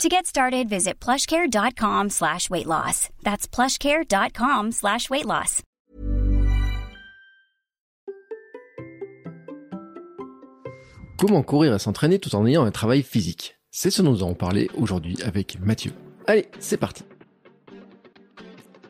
To get started, visit plushcare.com slash weight loss. That's plushcare.com slash weight loss. Comment courir et s'entraîner tout en ayant un travail physique? C'est ce dont nous allons parler aujourd'hui avec Mathieu. Allez, c'est parti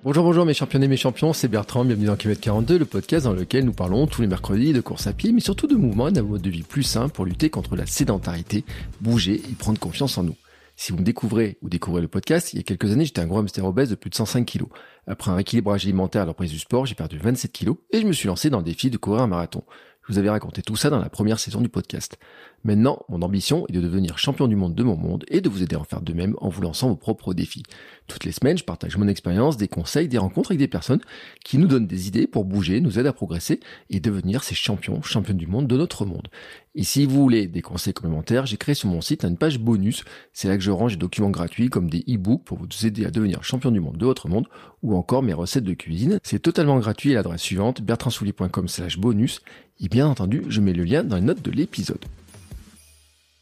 Bonjour, bonjour mes championnés, mes champions, c'est Bertrand, bienvenue dans Kilomètre 42, le podcast dans lequel nous parlons tous les mercredis de course à pied, mais surtout de mouvement et d'un mode de vie plus sain pour lutter contre la sédentarité, bouger et prendre confiance en nous. Si vous me découvrez ou découvrez le podcast, il y a quelques années, j'étais un gros hamster obèse de plus de 105 kilos. Après un rééquilibrage alimentaire à la prise du sport, j'ai perdu 27 kilos et je me suis lancé dans le défi de courir un marathon. Je vous avais raconté tout ça dans la première saison du podcast. Maintenant, mon ambition est de devenir champion du monde de mon monde et de vous aider à en faire de même en vous lançant vos propres défis. Toutes les semaines, je partage mon expérience, des conseils, des rencontres avec des personnes qui nous donnent des idées pour bouger, nous aident à progresser et devenir ces champions, champions du monde de notre monde. Et si vous voulez des conseils complémentaires, j'ai créé sur mon site une page bonus. C'est là que je range des documents gratuits comme des e-books pour vous aider à devenir champion du monde de votre monde ou encore mes recettes de cuisine. C'est totalement gratuit à l'adresse suivante bertrandsoulier.com slash bonus et bien entendu, je mets le lien dans les notes de l'épisode.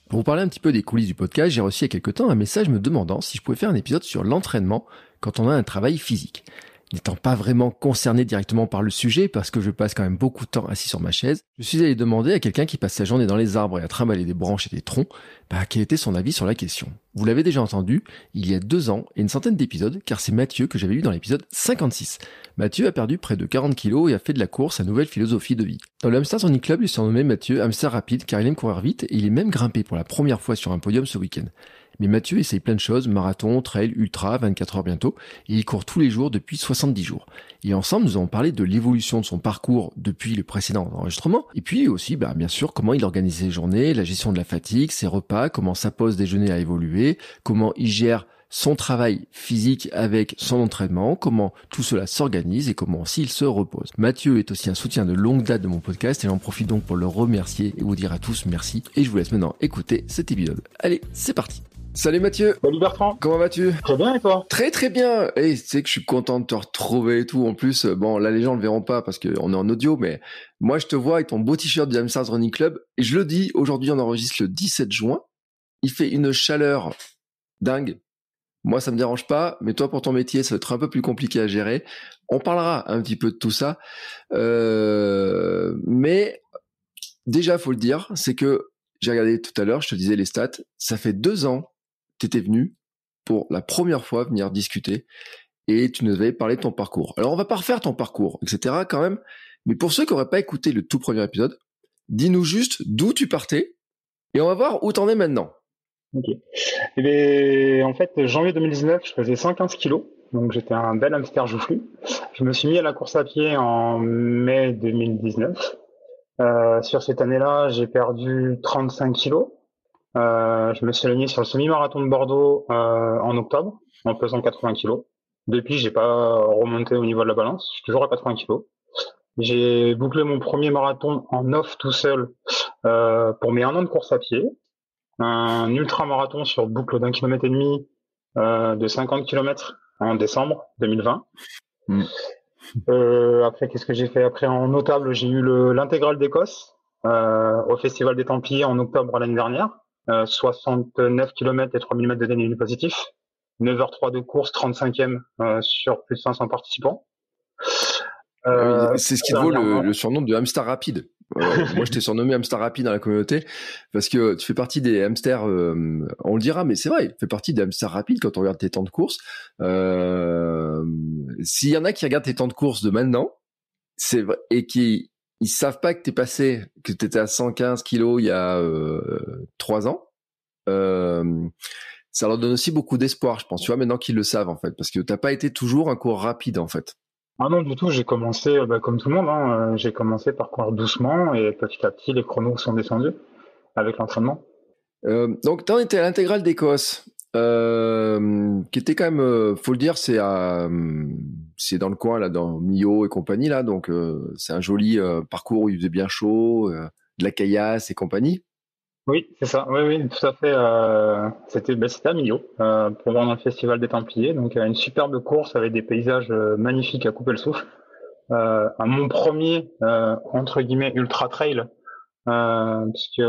Pour vous parler un petit peu des coulisses du podcast, j'ai reçu il y a quelques temps un message me demandant si je pouvais faire un épisode sur l'entraînement quand on a un travail physique n'étant pas vraiment concerné directement par le sujet, parce que je passe quand même beaucoup de temps assis sur ma chaise, je suis allé demander à quelqu'un qui passe sa journée dans les arbres et à trimballer des branches et des troncs, bah, quel était son avis sur la question. Vous l'avez déjà entendu, il y a deux ans et une centaine d'épisodes, car c'est Mathieu que j'avais eu dans l'épisode 56. Mathieu a perdu près de 40 kilos et a fait de la course sa nouvelle philosophie de vie. Dans le Hamster Running Club, il s'est nommé Mathieu Hamster Rapide car il aime courir vite et il est même grimpé pour la première fois sur un podium ce week-end. Mais Mathieu essaye plein de choses, marathon, trail, ultra, 24 heures bientôt, et il court tous les jours depuis 70 jours. Et ensemble, nous avons parlé de l'évolution de son parcours depuis le précédent enregistrement, et puis aussi, bah, bien sûr, comment il organise ses journées, la gestion de la fatigue, ses repas, comment sa pause déjeuner a évolué, comment il gère son travail physique avec son entraînement, comment tout cela s'organise et comment aussi il se repose. Mathieu est aussi un soutien de longue date de mon podcast et j'en profite donc pour le remercier et vous dire à tous merci et je vous laisse maintenant écouter cet épisode. Allez, c'est parti Salut Mathieu. Salut Bertrand. Comment vas-tu? Très bien et toi? Très très bien. Et tu sais que je suis content de te retrouver et tout. En plus, euh, bon, là les gens le verront pas parce qu'on est en audio, mais moi je te vois avec ton beau t-shirt du Hamsters Running Club. Et je le dis, aujourd'hui on enregistre le 17 juin. Il fait une chaleur dingue. Moi ça me dérange pas, mais toi pour ton métier ça va être un peu plus compliqué à gérer. On parlera un petit peu de tout ça. Euh, mais déjà faut le dire, c'est que j'ai regardé tout à l'heure, je te disais les stats, ça fait deux ans tu venu pour la première fois venir discuter et tu nous avais parlé de ton parcours. Alors on va pas refaire ton parcours, etc. quand même, mais pour ceux qui n'auraient pas écouté le tout premier épisode, dis-nous juste d'où tu partais et on va voir où tu en es maintenant. Ok. Eh en fait, janvier 2019, je faisais 115 kilos, donc j'étais un bel hamster joufflu. Je me suis mis à la course à pied en mai 2019. Euh, sur cette année-là, j'ai perdu 35 kilos. Euh, je me suis aligné sur le semi-marathon de Bordeaux euh, en octobre en pesant 80 kg. Depuis, j'ai pas remonté au niveau de la balance. Je suis toujours à 80 kg. J'ai bouclé mon premier marathon en off tout seul euh, pour mes un an de course à pied. Un ultra-marathon sur boucle d'un kilomètre et demi euh, de 50 km en décembre 2020. Mm. Euh, après, qu'est-ce que j'ai fait? Après, en notable, j'ai eu l'intégrale d'Écosse euh, au Festival des Templiers en octobre l'année dernière. 69 km et 3000 mètres de dénivelé positif. 9h03 de course, 35e euh, sur plus de 500 participants. Ah euh, c'est ce qui vaut le, surnom de hamster rapide. Euh, moi, je t'ai surnommé hamster rapide dans la communauté parce que tu fais partie des hamsters. on le dira, mais c'est vrai, tu fais partie des hamsters rapides quand on regarde tes temps de course. S'il y en a qui regardent tes temps de course de maintenant, c'est vrai, et qui ils savent pas que t'es passé, que t'étais à 115 kilos il y a euh, trois ans. Euh, ça leur donne aussi beaucoup d'espoir, je pense. Tu vois, maintenant qu'ils le savent en fait, parce que t'as pas été toujours un cours rapide en fait. Ah non du tout. J'ai commencé euh, bah, comme tout le monde. Hein, j'ai commencé par courir doucement et petit à petit les chronos sont descendus avec l'entraînement. Euh, donc, t'en étais à l'intégrale d'Écosse. Euh, qui était quand même, euh, faut le dire, c'est c'est dans le coin là, dans Millau et compagnie là, donc euh, c'est un joli parcours où il faisait bien chaud, de la caillasse et compagnie. Oui, c'est ça. Oui, oui, tout à fait. c'était, ben, à Millau pour voir le festival des Templiers, donc une superbe course avec des paysages magnifiques à couper le souffle. à mon premier entre guillemets ultra trail, puisque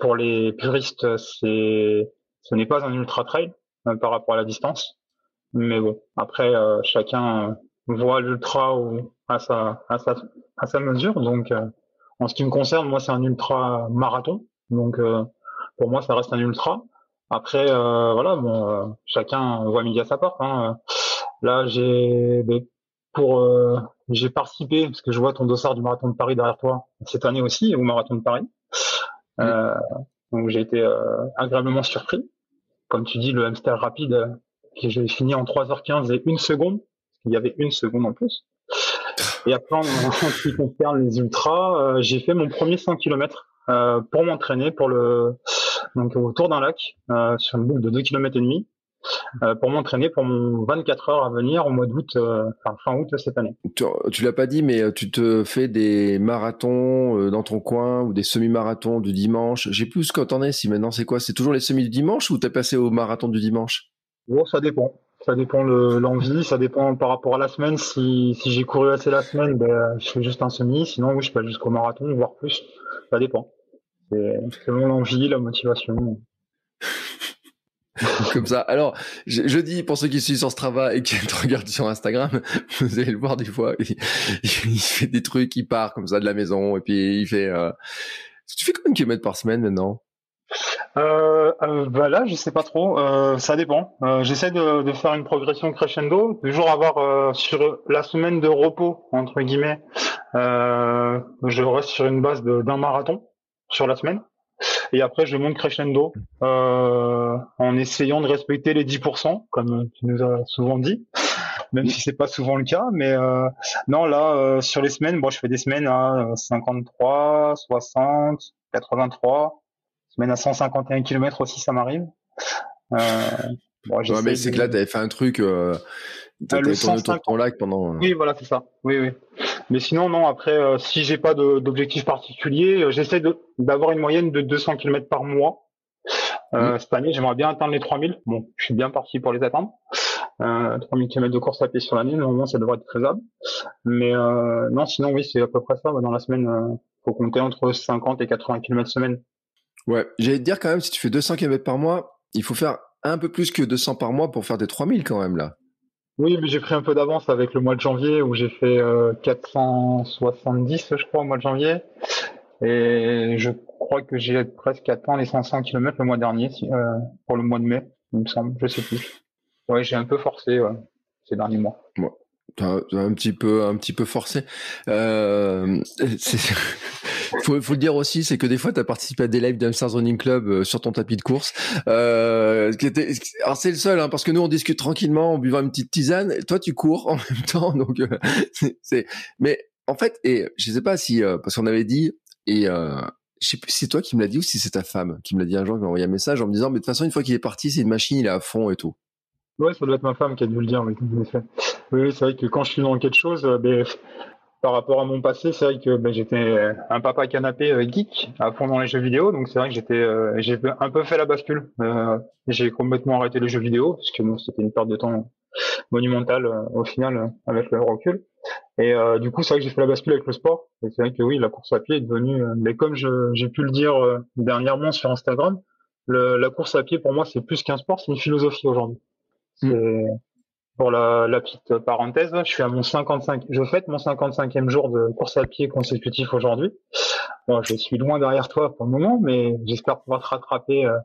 pour les puristes c'est ce n'est pas un ultra trail euh, par rapport à la distance, mais bon, après euh, chacun euh, voit l'ultra à sa, à sa à sa mesure. Donc, en ce qui me concerne, moi c'est un ultra marathon, donc pour moi ça reste un ultra. Après, voilà, bon, chacun voit midi à sa porte. Hein. Là, j'ai ben, pour j'ai participé parce que je vois ton dossard du marathon de Paris derrière toi cette année aussi au marathon de Paris. donc j'ai été agréablement surpris comme tu dis, le hamster rapide, euh, que j'ai fini en 3h15 et une seconde. Il y avait une seconde en plus. Et après, en, ce qui concerne les ultras, euh, j'ai fait mon premier 100 km euh, pour m'entraîner pour le donc autour d'un lac sur une boucle de 2 km et demi. Pour m'entraîner pour mon 24 heures à venir au mois d'août, enfin fin août cette année. Tu, tu l'as pas dit, mais tu te fais des marathons dans ton coin ou des semi-marathons du dimanche. J'ai plus quand t'en es. Si maintenant c'est quoi? C'est toujours les semis du dimanche ou t'es passé au marathon du dimanche? Bon, ça dépend. Ça dépend l'envie, ça dépend par rapport à la semaine. Si, si j'ai couru assez la semaine, ben, je fais juste un semi. Sinon, oui, je passe jusqu'au marathon, voire plus. Ça dépend. C'est selon l'envie, la motivation. comme ça. Alors, je, dis pour ceux qui suivent sur Strava et qui te regardent sur Instagram, vous allez le voir des fois, il, fait des trucs, il part comme ça de la maison et puis il fait. Euh... Tu fais combien de kilomètres par semaine maintenant? Euh, euh, bah là, je sais pas trop. Euh, ça dépend. Euh, j'essaie de, de, faire une progression crescendo, toujours avoir euh, sur la semaine de repos entre guillemets. je reste sur une base d'un marathon sur la semaine. Et après, je monte crescendo euh, en essayant de respecter les 10%, comme tu nous as souvent dit, même si c'est pas souvent le cas. Mais euh, non, là, euh, sur les semaines, moi, je fais des semaines à 53, 60, 83, semaines à 151 km aussi, ça m'arrive. Euh, bon, ouais, mais c'est que là, tu avais fait un truc. Euh, T'as tourné autour ton lac pendant. Oui, voilà, c'est ça. Oui, oui. Mais sinon, non, après, euh, si j'ai pas d'objectif particulier, euh, j'essaie d'avoir une moyenne de 200 km par mois. Euh, mmh. Cette année, j'aimerais bien atteindre les 3000. Bon, je suis bien parti pour les atteindre. Euh, 3000 km de course à pied sur l'année, normalement, ça devrait être faisable. Mais euh, non, sinon, oui, c'est à peu près ça. Dans la semaine, euh, faut compter entre 50 et 80 km semaine. Ouais, j'allais te dire quand même, si tu fais 200 km par mois, il faut faire un peu plus que 200 par mois pour faire des 3000 quand même, là. Oui, mais j'ai pris un peu d'avance avec le mois de janvier où j'ai fait 470, euh, je crois, au mois de janvier. Et je crois que j'ai presque atteint les 500 km le mois dernier, euh, pour le mois de mai, il me semble, je sais plus. Ouais, j'ai un peu forcé ces derniers mois. Ouais. un petit peu, un petit peu forcé. Euh, faut, faut le dire aussi, c'est que des fois, tu as participé à des lives d'Amsterdam Running Club euh, sur ton tapis de course. Euh, qui alors c'est le seul, hein, parce que nous, on discute tranquillement en buvant une petite tisane. Toi, tu cours en même temps, donc euh, c'est. Mais en fait, et je sais pas si euh, parce qu'on avait dit et euh, je sais plus si c'est toi qui me l'a dit ou si c'est ta femme qui me l'a dit un jour, qui m'a envoyé un message en me disant, mais de toute façon, une fois qu'il est parti, c'est une machine, il est à fond et tout. Ouais, ça doit être ma femme qui a dû le dire, oui, Oui, c'est vrai que quand je suis dans quelque chose, ben, par rapport à mon passé, c'est vrai que ben, j'étais un papa canapé euh, geek à fond dans les jeux vidéo, donc c'est vrai que j'étais, euh, j'ai un peu fait la bascule. Euh, j'ai complètement arrêté les jeux vidéo parce que c'était une perte de temps monumentale au final avec le recul. Et du coup, c'est vrai que j'ai fait la bascule avec le sport. Et c'est vrai que oui, la course à pied est devenue, mais comme j'ai pu le dire dernièrement sur Instagram, la course à pied pour moi c'est plus qu'un sport, c'est une philosophie aujourd'hui. Pour la, petite parenthèse, je suis à mon 55, je fête mon 55e jour de course à pied consécutif aujourd'hui. Bon, je suis loin derrière toi pour le moment, mais j'espère pouvoir te rattraper, euh,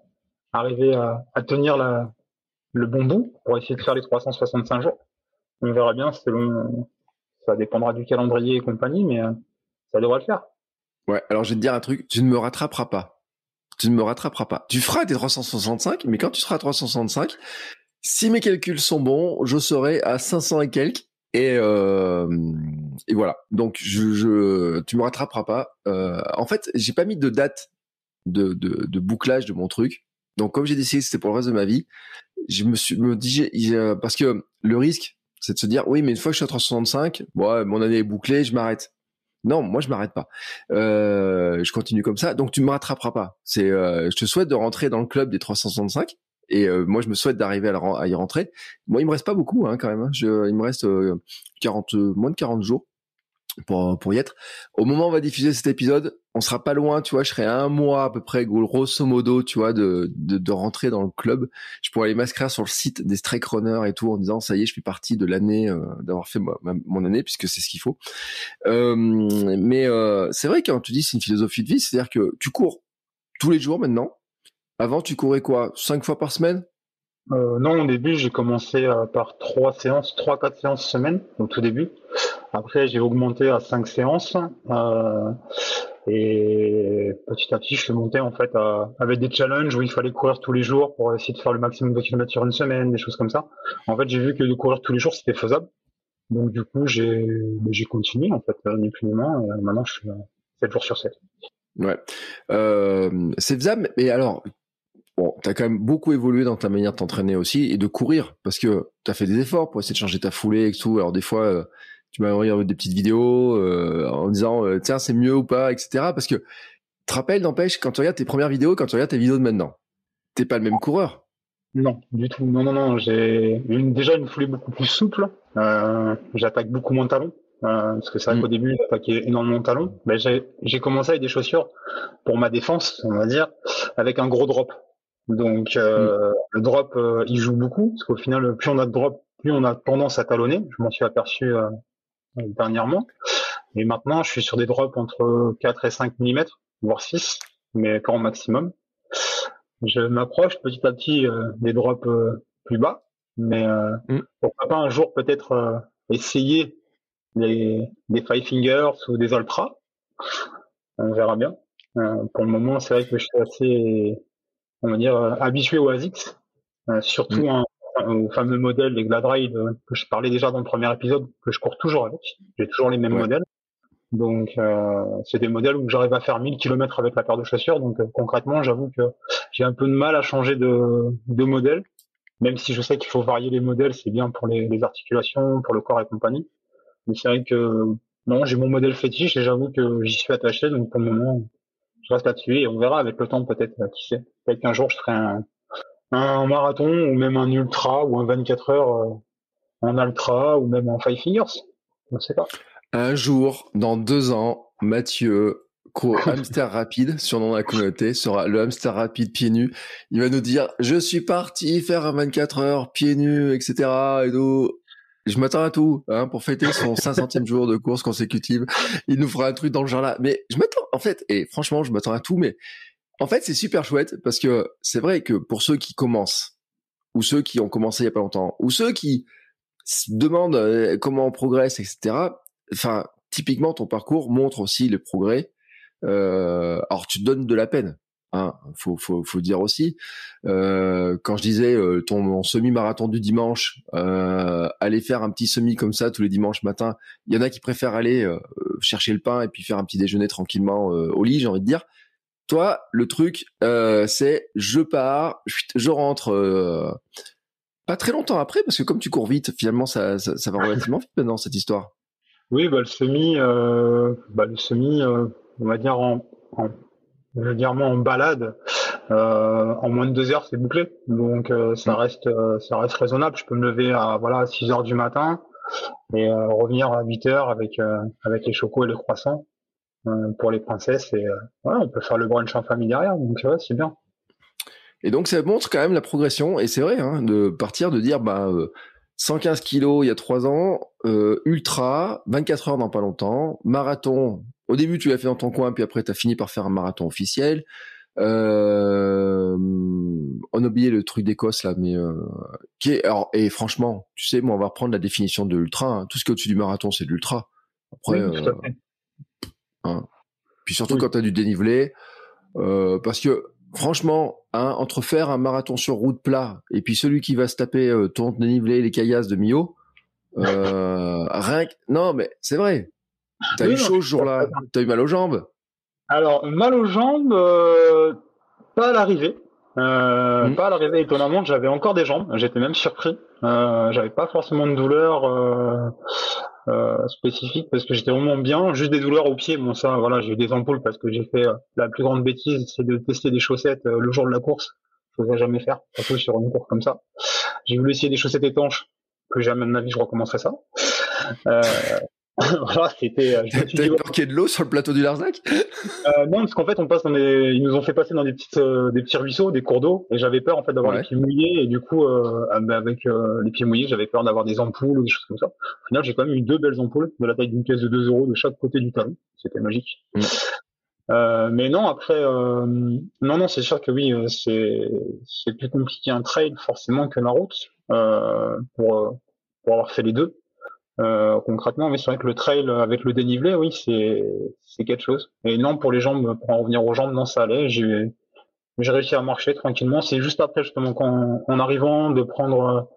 arriver à, tenir le bon bout pour essayer de faire les 365 jours. On verra bien selon, ça dépendra du calendrier et compagnie, mais euh, ça devrait le faire. Ouais, alors je vais te dire un truc, tu ne me rattraperas pas. Tu ne me rattraperas pas. Tu feras tes 365, mais quand tu seras à 365, si mes calculs sont bons, je serai à 500 et quelques. Et, euh, et voilà. Donc, je, je, tu me rattraperas pas. Euh, en fait, j'ai pas mis de date de, de, de, bouclage de mon truc. Donc comme j'ai décidé que c'était pour le reste de ma vie, je me suis me dis parce que le risque, c'est de se dire oui, mais une fois que je suis à 365, bon, mon année est bouclée, je m'arrête. Non, moi je m'arrête pas. Euh, je continue comme ça, donc tu me rattraperas pas. C'est, euh, je te souhaite de rentrer dans le club des 365 et euh, moi je me souhaite d'arriver à, y rentrer. Moi il me reste pas beaucoup hein, quand même. Hein. Je, il me reste 40, moins de 40 jours pour, pour y être. Au moment où on va diffuser cet épisode, on sera pas loin, tu vois, je serai un mois à peu près, grosso modo, tu vois, de, de, de rentrer dans le club. Je pourrais aller m'inscrire sur le site des strike runners et tout en disant, ça y est, je fais partie de l'année, euh, d'avoir fait mon année, puisque c'est ce qu'il faut. Euh, mais euh, c'est vrai quand tu dis c'est une philosophie de vie, c'est-à-dire que tu cours tous les jours maintenant. Avant, tu courais quoi Cinq fois par semaine? Euh, non, au début, j'ai commencé euh, par trois séances, trois, quatre séances semaine, au tout début. Après, j'ai augmenté à cinq séances. Euh, et petit à petit, je suis monté en fait avec des challenges où il fallait courir tous les jours pour essayer de faire le maximum de kilomètres sur une semaine, des choses comme ça. En fait, j'ai vu que de courir tous les jours, c'était faisable. Donc du coup, j'ai j'ai continué en fait, ni plus ni moins. Et maintenant, je suis 7 jours sur 7. Ouais, c'est faisable. Mais alors, bon, tu as quand même beaucoup évolué dans ta manière de t'entraîner aussi et de courir parce que tu as fait des efforts pour essayer de changer ta foulée et tout. Alors des fois, euh, tu m'as envoyé des petites vidéos euh, en disant euh, tiens c'est mieux ou pas, etc. Parce que tu te rappelles, n'empêche, quand tu regardes tes premières vidéos, quand tu regardes tes vidéos de maintenant, t'es pas le même coureur. Non, du tout. Non, non, non. J'ai déjà une foulée beaucoup plus souple. J'attaque beaucoup moins talon. parce que c'est vrai mm. qu'au début, j'attaquais énormément de talon. Ben, j'ai commencé avec des chaussures pour ma défense, on va dire, avec un gros drop. Donc euh, le drop, euh, il joue beaucoup, parce qu'au final, plus on a de drop, plus on a tendance à talonner. Je m'en suis aperçu euh, dernièrement. Et maintenant, je suis sur des drops entre 4 et 5 mm, voire 6, mais grand maximum. Je m'approche petit à petit des drops plus bas, mais mm. pourquoi pas un jour peut-être essayer des, des Five Fingers ou des Ultra. On verra bien. pour le moment, c'est vrai que je suis assez on va dire, euh, habitué au ASICS, euh, surtout mm. au fameux modèle des Gladride euh, que je parlais déjà dans le premier épisode, que je cours toujours avec. J'ai toujours les mêmes modèles. Donc c'est des modèles où j'arrive à faire 1000 km avec la paire de chaussures. Donc concrètement, j'avoue que j'ai un peu de mal à changer de, de modèle, même si je sais qu'il faut varier les modèles, c'est bien pour les, les, articulations, pour le corps et compagnie. Mais c'est vrai que non, j'ai mon modèle fétiche et j'avoue que j'y suis attaché. Donc pour le moment, je reste là-dessus et on verra avec le temps peut-être, euh, qui sait. Peut-être qu'un jour je ferai un, un marathon ou même un ultra ou un 24 heures euh, en ultra ou même en five fingers. On ne sait pas. Un jour, dans deux ans, Mathieu, hamster rapide, surnom de la communauté, sera le hamster rapide pieds nus. Il va nous dire, je suis parti faire un 24 heures pieds nus, etc. Et tout je m'attends à tout hein, pour fêter son 500e jour de course consécutive. Il nous fera un truc dans le genre là. Mais je m'attends, en fait, et franchement, je m'attends à tout. Mais en fait, c'est super chouette parce que c'est vrai que pour ceux qui commencent, ou ceux qui ont commencé il y a pas longtemps, ou ceux qui se demandent euh, comment on progresse, etc. Enfin, typiquement, ton parcours montre aussi le progrès. Euh, alors, tu donnes de la peine Hein, faut, faut, faut dire aussi. Euh, quand je disais euh, ton semi-marathon du dimanche, euh, aller faire un petit semi comme ça tous les dimanches matin, il y en a qui préfèrent aller euh, chercher le pain et puis faire un petit déjeuner tranquillement au lit, j'ai envie de dire. Toi, le truc, c'est je pars, je rentre pas très longtemps après, parce que comme tu cours vite, finalement, ça, ça, ça va relativement vite maintenant cette histoire. Oui, bah, le semi, bah, le semi, on va dire en, en je veux dire moi en balade euh, en moins de deux heures c'est bouclé. Donc euh, ça reste euh, ça reste raisonnable. Je peux me lever à voilà 6 heures du matin et revenir à 8 heures avec avec les chocos et les croissants pour les princesses et voilà on peut faire le brunch en famille derrière. Donc ouais, c'est bien. Et donc ça montre quand même la progression. Et c'est vrai hein, de partir de dire bah 115 kilos il y a trois ans, ultra, 24 heures dans pas longtemps, marathon au début, tu l'as fait dans ton coin, puis après, tu as fini par faire un marathon officiel. Euh, on a oublié le truc d'Écosse là, mais euh, qui est alors et franchement, tu sais, moi on va reprendre la définition de l'ultra. Hein. Tout ce qui est au-dessus du marathon, c'est de l'ultra. Après, euh, hein. puis surtout quand tu as du dénivelé, euh, parce que franchement, hein, entre faire un marathon sur route plat et puis celui qui va se taper ton dénivelé, les caillasses de Mio, rien que... non mais c'est vrai. T'as eu chaud ce jour-là T'as eu mal aux jambes Alors, mal aux jambes, euh, pas à l'arrivée. Euh, mm. Pas à l'arrivée, étonnamment, j'avais encore des jambes. J'étais même surpris. Euh, j'avais pas forcément de douleur euh, euh, spécifique parce que j'étais vraiment bien. Juste des douleurs aux pieds. Bon, ça, voilà, j'ai eu des ampoules parce que j'ai fait euh, la plus grande bêtise, c'est de tester des chaussettes le jour de la course. Je ne jamais faire, surtout sur une course comme ça. J'ai voulu essayer des chaussettes étanches. Que jamais de ma vie je recommencerai ça. Euh, voilà, c'était. Euh, peur qu'il y ait de l'eau sur le plateau du Larzac? Euh, Non, parce qu'en fait, on passe dans des. Ils nous ont fait passer dans des petites, euh, des petits ruisseaux, des cours d'eau, et j'avais peur en fait d'avoir les pieds mouillés, et du coup, euh, ah, bah, avec les pieds mouillés, j'avais peur d'avoir des ampoules ou des choses comme ça. Au final, j'ai quand même eu deux belles ampoules de la taille d'une pièce de 2 euros de chaque côté du talon. C'était magique. Euh, mais non, après, euh, non, non, c'est sûr que oui, c'est c'est plus compliqué un trail forcément que la route euh, pour pour avoir fait les deux. Euh, concrètement, mais c'est vrai que le trail avec le dénivelé, oui, c'est c'est quelque chose. Et non, pour les jambes, pour en revenir aux jambes, non, ça allait. J'ai j'ai réussi à marcher tranquillement. C'est juste après justement quand en arrivant de prendre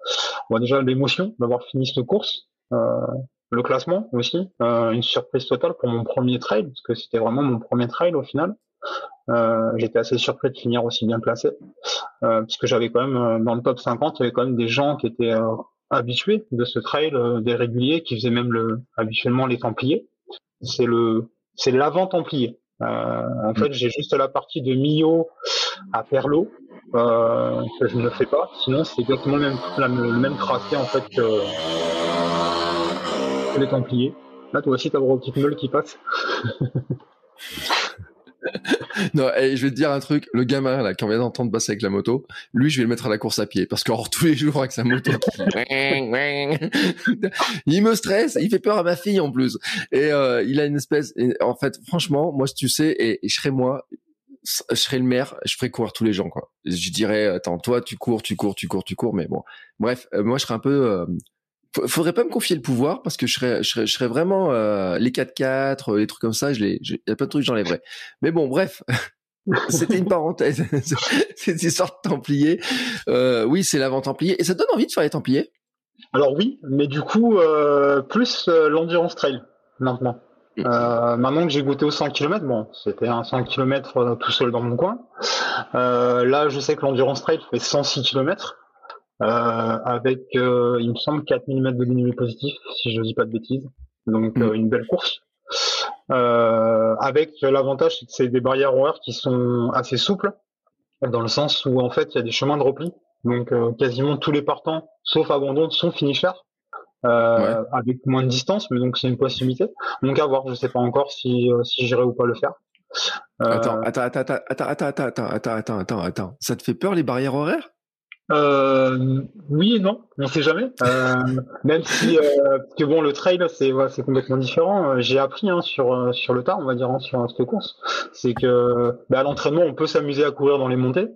bon, déjà l'émotion d'avoir fini cette course, euh, le classement aussi, euh, une surprise totale pour mon premier trail parce que c'était vraiment mon premier trail au final. Euh, j'étais assez surpris de finir aussi bien placé, euh, puisque j'avais quand même dans le top 50, il y avait quand même des gens qui étaient habitués de ce trail, euh, des réguliers qui faisaient même le, habituellement les Templiers. C'est le, c'est l'avant Templier. Euh, en fait, j'ai juste la partie de Millau à Perlo euh, que je ne fais pas. Sinon, c'est exactement le même, le même tracé en fait que, les Templiers. Là, toi aussi, t'as une petite meule qui passe. non, je vais te dire un truc, le gamin là, qui vient d'entendre passer avec la moto, lui, je vais le mettre à la course à pied, parce qu'en tous les jours avec sa moto, il me stresse, il fait peur à ma fille en plus, et euh, il a une espèce, en fait, franchement, moi, tu sais, et, je serais moi, je serais le maire, je ferais courir tous les gens, quoi. Je dirais, attends, toi, tu cours, tu cours, tu cours, tu cours, mais bon, bref, euh, moi, je serais un peu euh, faudrait pas me confier le pouvoir parce que je serais, je serais, je serais vraiment euh, les 4x4, euh, les trucs comme ça. Je les, il y a plein de trucs j'enlèverais. Mais bon, bref. C'était une parenthèse. C'est une sorte de Templier. Euh, oui, c'est l'avant Templier. Et ça donne envie de faire les Templiers? Alors oui, mais du coup, euh, plus euh, l'endurance trail maintenant. Mm. Euh, maintenant que j'ai goûté aux 100 km, bon, c'était un 100 km tout seul dans mon coin. là, je sais que l'endurance trail fait 106 km. Euh, avec, euh, il me semble, 4000 mètres de dénivelé positif, si je dis pas de bêtises. Donc, mm. euh, une belle course. avec l'avantage, c'est que c'est des barrières horaires qui sont assez souples, dans le sens où, en fait, il y a des chemins de repli. Donc, quasiment tous les partants, sauf abandon, sont finishers. Euh, avec moins de distance, mais donc c'est une possibilité. Donc à voir, je sais pas encore si, si j'irai ou pas le faire. Attends, attends, attends, attends, attends, attends, attends, attends, attends, attends, ça te fait peur les barrières horaires? Euh, oui et non, on sait jamais. Euh, même si, euh, parce que bon, le trail c'est c'est complètement différent. Euh, j'ai appris hein, sur euh, sur le tas, on va dire, hein, sur cette course, c'est que bah, à l'entraînement on peut s'amuser à courir dans les montées.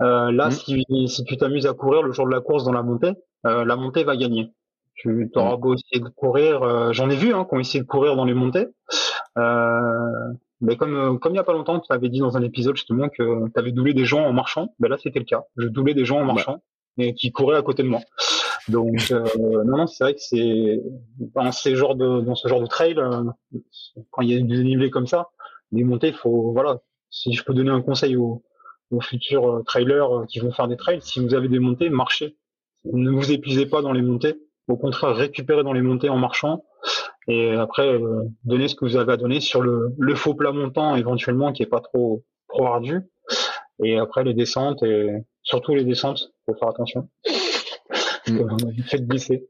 là, mmh. si si tu t'amuses à courir le jour de la course dans la montée, la montée va gagner. Tu auras mmh. beau essayer de courir, j'en ai vu hein, qui ont essayé de courir dans les montées. Mais comme euh, comme il y a pas longtemps, tu avais dit dans un épisode justement que tu avais doublé des gens en marchant. Ben là, c'était le cas. Je doublais des gens en marchant et qui couraient à côté de moi. Donc euh, non, non, c'est vrai que c'est dans ces genres de dans ce genre de trail, euh, quand il y a des dénivelés comme ça, les montées, il faut voilà. Si je peux donner un conseil aux, aux futurs trailers qui vont faire des trails, si vous avez des montées, marchez. Ne vous épuisez pas dans les montées. Au contraire, récupérez dans les montées en marchant et après euh, donner ce que vous avez à donner sur le, le faux plat montant éventuellement qui est pas trop trop ardu. Et après les descentes et surtout les descentes faut faire attention. Mm. faites glisser.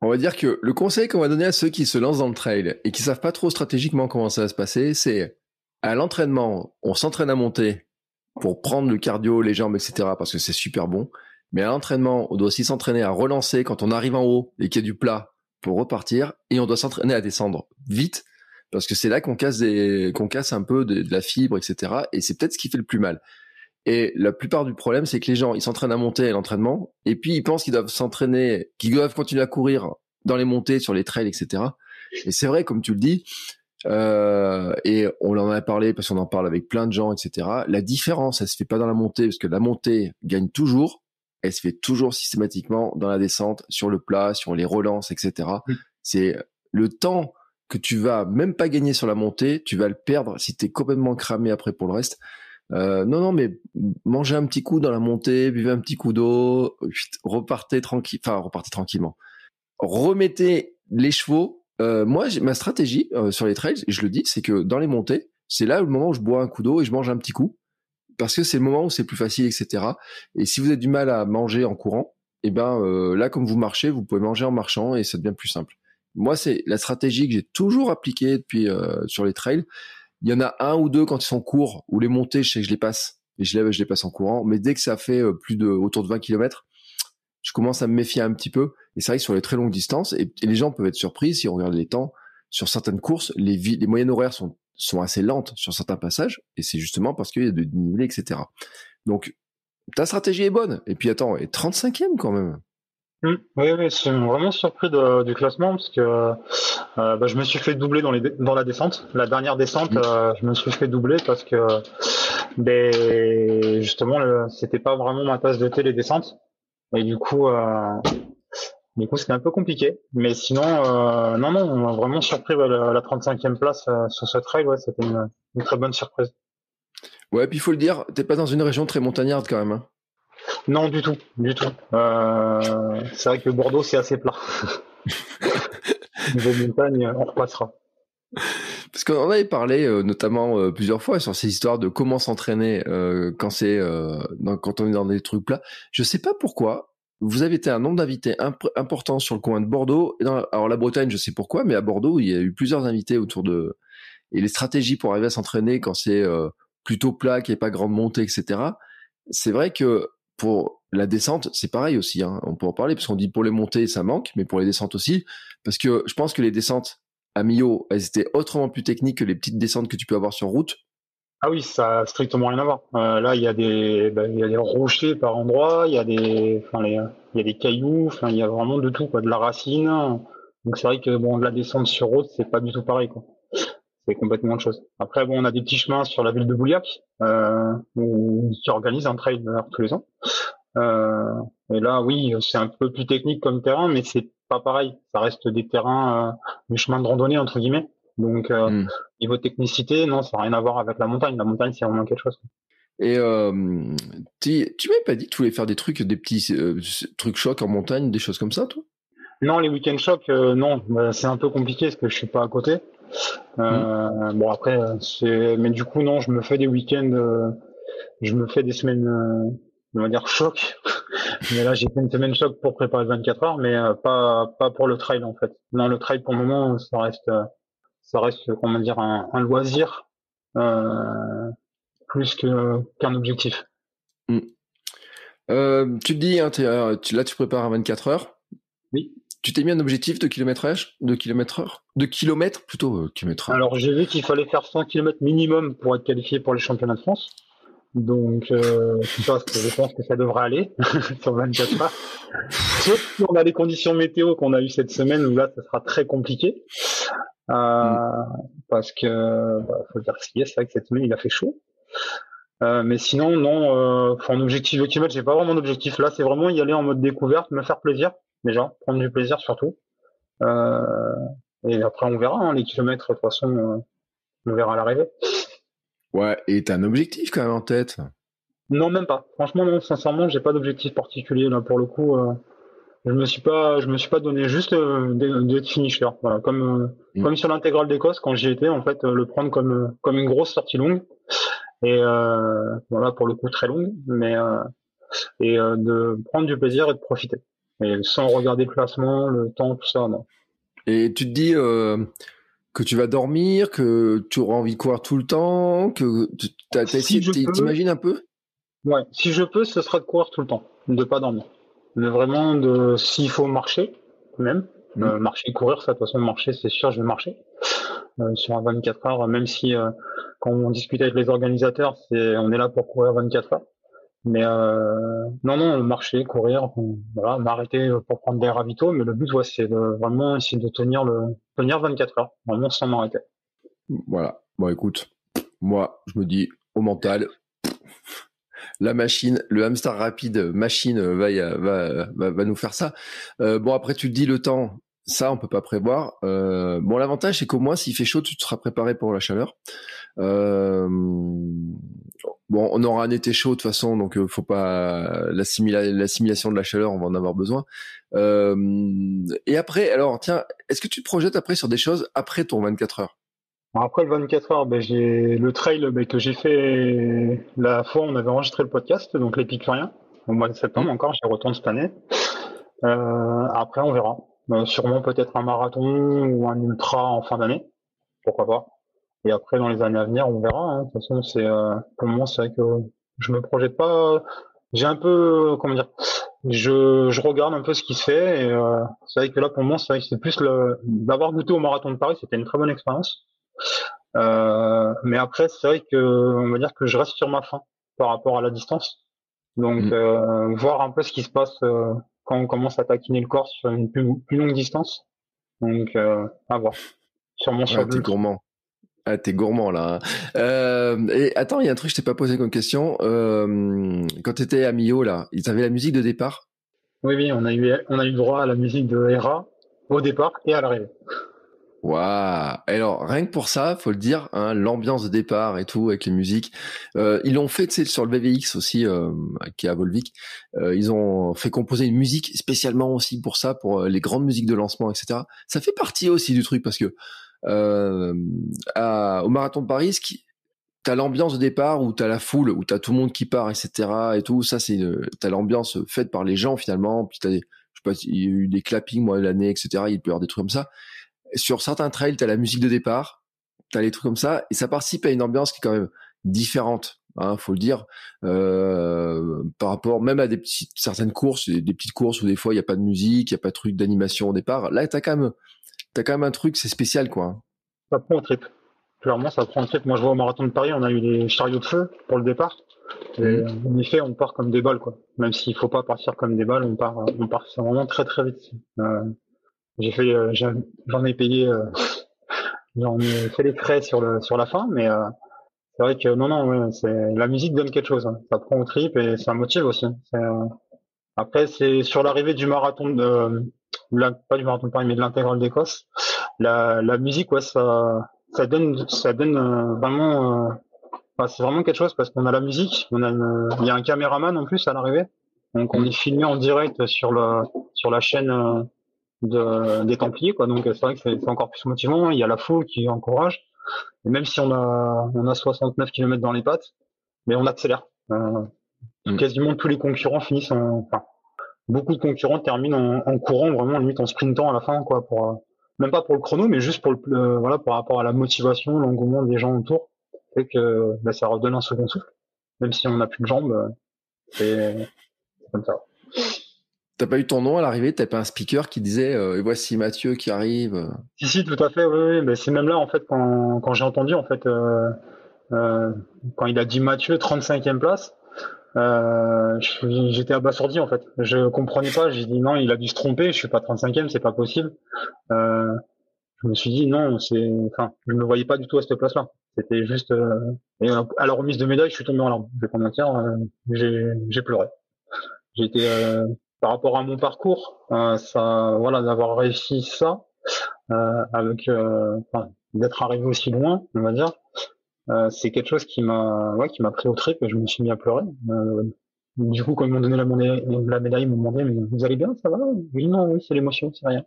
On va dire que le conseil qu'on va donner à ceux qui se lancent dans le trail et qui savent pas trop stratégiquement comment ça va se passer c'est à l'entraînement on s'entraîne à monter pour prendre le cardio les jambes etc parce que c'est super bon. Mais à l'entraînement on doit aussi s'entraîner à relancer quand on arrive en haut et qu'il y a du plat pour repartir et on doit s'entraîner à descendre vite parce que c'est là qu'on casse des, qu'on casse un peu de, la fibre, etc. Et c'est peut-être ce qui fait le plus mal. Et la plupart du problème, c'est que les gens, ils s'entraînent à monter à l'entraînement et puis ils pensent qu'ils doivent s'entraîner, qu'ils doivent continuer à courir dans les montées, sur les trails, etc. Et c'est vrai, comme tu le dis, euh, et on en a parlé parce qu'on en parle avec plein de gens, etc. La différence, elle se fait pas dans la montée parce que la montée gagne toujours elle se fait toujours systématiquement dans la descente, sur le plat, sur les relances, etc. C'est le temps que tu vas même pas gagner sur la montée, tu vas le perdre si tu es complètement cramé après pour le reste. Euh, non, non, mais mangez un petit coup dans la montée, buvez un petit coup d'eau, repartez tranquille, enfin repartez tranquillement. Remettez les chevaux. Euh, moi, ma stratégie euh, sur les trails, je le dis, c'est que dans les montées, c'est là le moment où je bois un coup d'eau et je mange un petit coup, parce que c'est le moment où c'est plus facile, etc. Et si vous avez du mal à manger en courant, et eh ben là, comme vous marchez, vous pouvez manger en marchant et ça devient plus simple. Moi, c'est la stratégie que j'ai toujours appliquée depuis sur les trails il y en a un ou deux quand ils sont courts, ou les montées, je sais que je les passe, et je les, je les passe en courant. Mais dès que ça fait euh, plus de, autour de 20 km, je commence à me méfier un petit peu. Et c'est vrai que sur les très longues distances, et, les gens peuvent être surpris si on regarde les temps, sur certaines courses, les, les moyennes horaires sont, sont assez lentes sur certains passages, et c'est justement parce qu'il y a de dénivelé, etc. Donc, ta stratégie est bonne. Et puis attends, et 35e quand même. Mmh. oui, oui, je suis vraiment surpris du classement parce que euh, bah, je me suis fait doubler dans, les, dans la descente. La dernière descente, mmh. euh, je me suis fait doubler parce que ben, justement, c'était pas vraiment ma tasse de thé les descentes. Et du coup, euh, du coup, c'était un peu compliqué. Mais sinon, non, non, on m'a vraiment surpris la, 35e place sur ce trail. Ouais, c'était une, une, très bonne surprise. Ouais, puis il faut le dire, t'es pas dans une région très montagnarde quand même. Hein. Non, du tout, du tout. Euh, c'est vrai que Bordeaux, c'est assez plat. Niveau montagne, on repassera. Parce qu'on en avait parlé euh, notamment euh, plusieurs fois sur ces histoires de comment s'entraîner quand c'est quand on est dans des trucs plats. Je sais pas pourquoi. Vous avez été un nombre d'invités important sur le coin de Bordeaux. alors la Bretagne, je sais pourquoi, mais à Bordeaux, il y a eu plusieurs invités autour de et les stratégies pour arriver à s'entraîner quand c'est plutôt plat, qu'il n'y ait pas grande montée, etc. C'est vrai que pour la descente, c'est pareil aussi. Hein. On peut en parler parce qu'on dit pour les montées ça manque, mais pour les descentes aussi, parce que je pense que les descentes à Millau, elles étaient autrement plus techniques que les petites descentes que tu peux avoir sur route. Ah oui, ça a strictement rien à voir. Euh, là, il y a des, bah, y a des rochers par endroit, il y a des, enfin, y a des cailloux, il y a vraiment de tout, quoi, de la racine. Donc c'est vrai que bon, la descente sur route, c'est pas du tout pareil, quoi c'est complètement autre chose. Après, bon, on a des petits chemins sur la ville de Bouliac, euh, où, qui organise un trail tous les ans. Euh, et là, oui, c'est un peu plus technique comme terrain, mais c'est pas pareil. Ça reste des terrains, euh, des chemins de randonnée entre guillemets. Donc, euh, hmm. niveau technicité, non, ça n'a rien à voir avec la montagne. La montagne, c'est vraiment quelque chose. Et euh, tu, m'avais pas dit que tu voulais faire des trucs, des petits euh, trucs chocs en montagne, des choses comme ça, toi? Non, les week-end chocs, euh, non, bah, c'est un peu compliqué parce que je suis pas à côté. Euh, bon après, c'est mais du coup non, je me fais des week-ends, euh, je me fais des semaines, euh, on va dire choc. mais là j'ai fait une semaine choc pour préparer 24 heures, mais pas pas pour le trail en fait. Non, le trail pour le moment ça reste ça reste comment dire un, un loisir plus que qu'un objectif. Mm. tu te dis, hein, tu, là tu prépares à 24 heures. Oui. Tu t'es mis un objectif de kilométrage, de kilomètre heure, de kilomètres plutôt euh, kilomètre Alors j'ai vu qu'il fallait faire 100 km minimum pour être qualifié pour les championnats de France. Donc euh, je pense que ça devrait aller sur 24 heures. Sauf si on a les conditions météo qu'on a eu cette semaine où là ça sera très compliqué. Euh, mm. Parce que bah, faut dire ce qu'il c'est vrai que cette semaine il a fait chaud. Euh, mais sinon, non, euh, en objectif de kilomètre, j'ai pas vraiment d'objectif. Là, c'est vraiment y aller en mode découverte, me faire plaisir déjà, prendre du plaisir surtout. Euh, et après, on verra, hein, les kilomètres, de toute façon, on verra à l'arrivée. Ouais, et t'as un objectif quand même en tête? Non, même pas. Franchement, non, sincèrement, j'ai pas d'objectif particulier là pour le coup. Euh, je me suis pas, je me suis pas donné juste euh, d'être finisher. Voilà, comme mm. comme sur l'intégrale d'Écosse quand j'y étais, en fait, le prendre comme comme une grosse sortie longue. Et voilà, pour le coup, très longue, mais et de prendre du plaisir et de profiter sans regarder le classement, le temps, tout ça, non. Et tu te dis euh, que tu vas dormir, que tu auras envie de courir tout le temps, que tu t'imagines un peu? Ouais, si je peux, ce sera de courir tout le temps, de pas dormir. Mais vraiment, de s'il faut marcher, même, mmh. euh, marcher, courir, ça, de toute façon, marcher, c'est sûr, je vais marcher. Euh, sur un 24 heures, même si quand on discute avec les organisateurs, c'est on est là pour courir 24 heures. Mais euh, non, non, marcher, courir, voilà, m'arrêter pour prendre des ravitaux. Mais le but, ouais, c'est vraiment essayer de tenir le tenir 24 heures, vraiment sans m'arrêter. Voilà. Bon, écoute, moi, je me dis au mental, la machine, le hamster rapide machine va, va, va, va nous faire ça. Euh, bon, après, tu te dis le temps, ça, on peut pas prévoir. Euh, bon, l'avantage, c'est qu'au moins, s'il fait chaud, tu seras préparé pour la chaleur. Euh, bon, on aura un été chaud de toute façon, donc euh, faut pas l'assimilation de la chaleur, on va en avoir besoin. et après, alors, tiens, est-ce que tu te projettes après sur des choses après ton 24 heures? Après le 24 heures, ben, j'ai le trail ben, que j'ai fait la fois où on avait enregistré le podcast, donc l'Épicurien, au mois de septembre mmh. encore, j'y retourne cette année. après, on verra. Euh, sûrement peut-être un marathon ou un ultra en fin d'année, pourquoi pas. Et après, dans les années à venir, on verra. Hein. De toute façon, c'est euh, pour moi, c'est vrai que je me projette pas. J'ai un peu, comment dire, je, je regarde un peu ce qui se fait. Et euh, c'est vrai que là, pour moi, c'est vrai que c'est plus le d'avoir goûté au marathon de Paris, c'était une très bonne expérience. Euh, mais après, c'est vrai que on va dire que je reste sur ma faim par rapport à la distance. Donc, mmh. euh, voir un peu ce qui se passe quand on commence à taquiner le corps sur une plus, longue distance. Donc, euh, à voir. Sur ah, T'es gourmand. Ah, t'es gourmand là. Euh, et attends, il y a un truc que je t'ai pas posé comme question. Euh, quand t'étais à Mio là, ils avaient la musique de départ? Oui, oui, on a eu, on a eu droit à la musique de Hera au départ et à l'arrivée. Waouh Alors rien que pour ça, faut le dire, hein, l'ambiance de départ et tout avec les musiques. Euh, ils l'ont fait sur le VVX aussi, euh, qui est à Volvic. Euh, ils ont fait composer une musique spécialement aussi pour ça, pour les grandes musiques de lancement, etc. Ça fait partie aussi du truc parce que à, au marathon de Paris, qui, t'as l'ambiance de départ où t'as la foule, où t'as tout le monde qui part, etc. Et tout ça, c'est t'as l'ambiance faite par les gens finalement. Puis t'as je sais pas, il y a eu des clappings moi l'année, etc. Il peut y avoir des trucs comme ça sur certains trails, tu as la musique de départ, tu as les trucs comme ça, et ça participe à une ambiance qui est quand même différente, hein, faut le dire, euh, par rapport même à des petites, certaines courses, des, petites courses où des fois il n'y a pas de musique, il n'y a pas de truc d'animation au départ. Là, tu as quand même, quand même un truc, c'est spécial, quoi. Ça prend un trip. Clairement, ça prend un trip. Moi, je vois au marathon de Paris, on a eu des chariots de feu pour le départ. Et mmh. en effet, on part comme des balles, quoi. Même s'il faut pas partir comme des balles, on part, on part vraiment très très vite. Euh, j'ai fait, euh, j'en ai payé, euh, j'en ai fait les frais sur le sur la fin, mais euh, c'est vrai que non, non, c'est la musique donne quelque chose. Hein. Ça prend au trip et ça motive aussi. après, c'est sur l'arrivée du marathon de, pas du marathon de Paris, mais de l'intégrale d'Écosse. La, la musique, ouais, ça, ça donne, ça donne vraiment, c'est vraiment quelque chose parce qu'on a la musique, on a, il y a un caméraman en plus à l'arrivée, donc on est filmé en direct sur le, sur la chaîne de, des Templiers, quoi. Donc c'est vrai que c'est encore plus motivant. Il y a la foule qui encourage. Et même si on a on a 69 km dans les pattes, mais on accélère. Euh, mm. Quasiment tous les concurrents finissent en, enfin, beaucoup de concurrents terminent en, courant vraiment limite en sprintant à la fin, quoi. Pour euh, même pas pour le chrono, mais juste pour le voilà par rapport à la motivation, l'engouement des gens autour, fait que bah, ça redonne un second souffle. Même si on n'a plus de jambes, euh, c'est comme ça. T'as pas eu ton nom à l'arrivée T'as pas un speaker qui disait euh, voici Mathieu qui arrive Si si tout à fait oui, mais c'est même là en fait quand, quand j'ai entendu en fait euh, euh, quand il a dit Mathieu 35e place euh, j'étais abasourdi en fait. Je comprenais pas j'ai dit non il a dû se tromper je suis pas 35e c'est pas possible. Euh, je me suis dit non c'est enfin je me voyais pas du tout à cette place là c'était juste et à la remise de médaille je suis tombé en larmes. Je vais pas mentir j'ai pleuré. Été par rapport à mon parcours, euh, ça, voilà, d'avoir réussi ça, euh, avec, euh, d'être arrivé aussi loin, on va dire, c'est quelque chose qui m'a, ouais, qui m'a pris au trip et je me suis mis à pleurer. Du coup, quand ils m'ont donné la, la médaille, ils m'ont demandé, mais vous allez bien, ça va? Oui, non, oui, c'est l'émotion, c'est rien.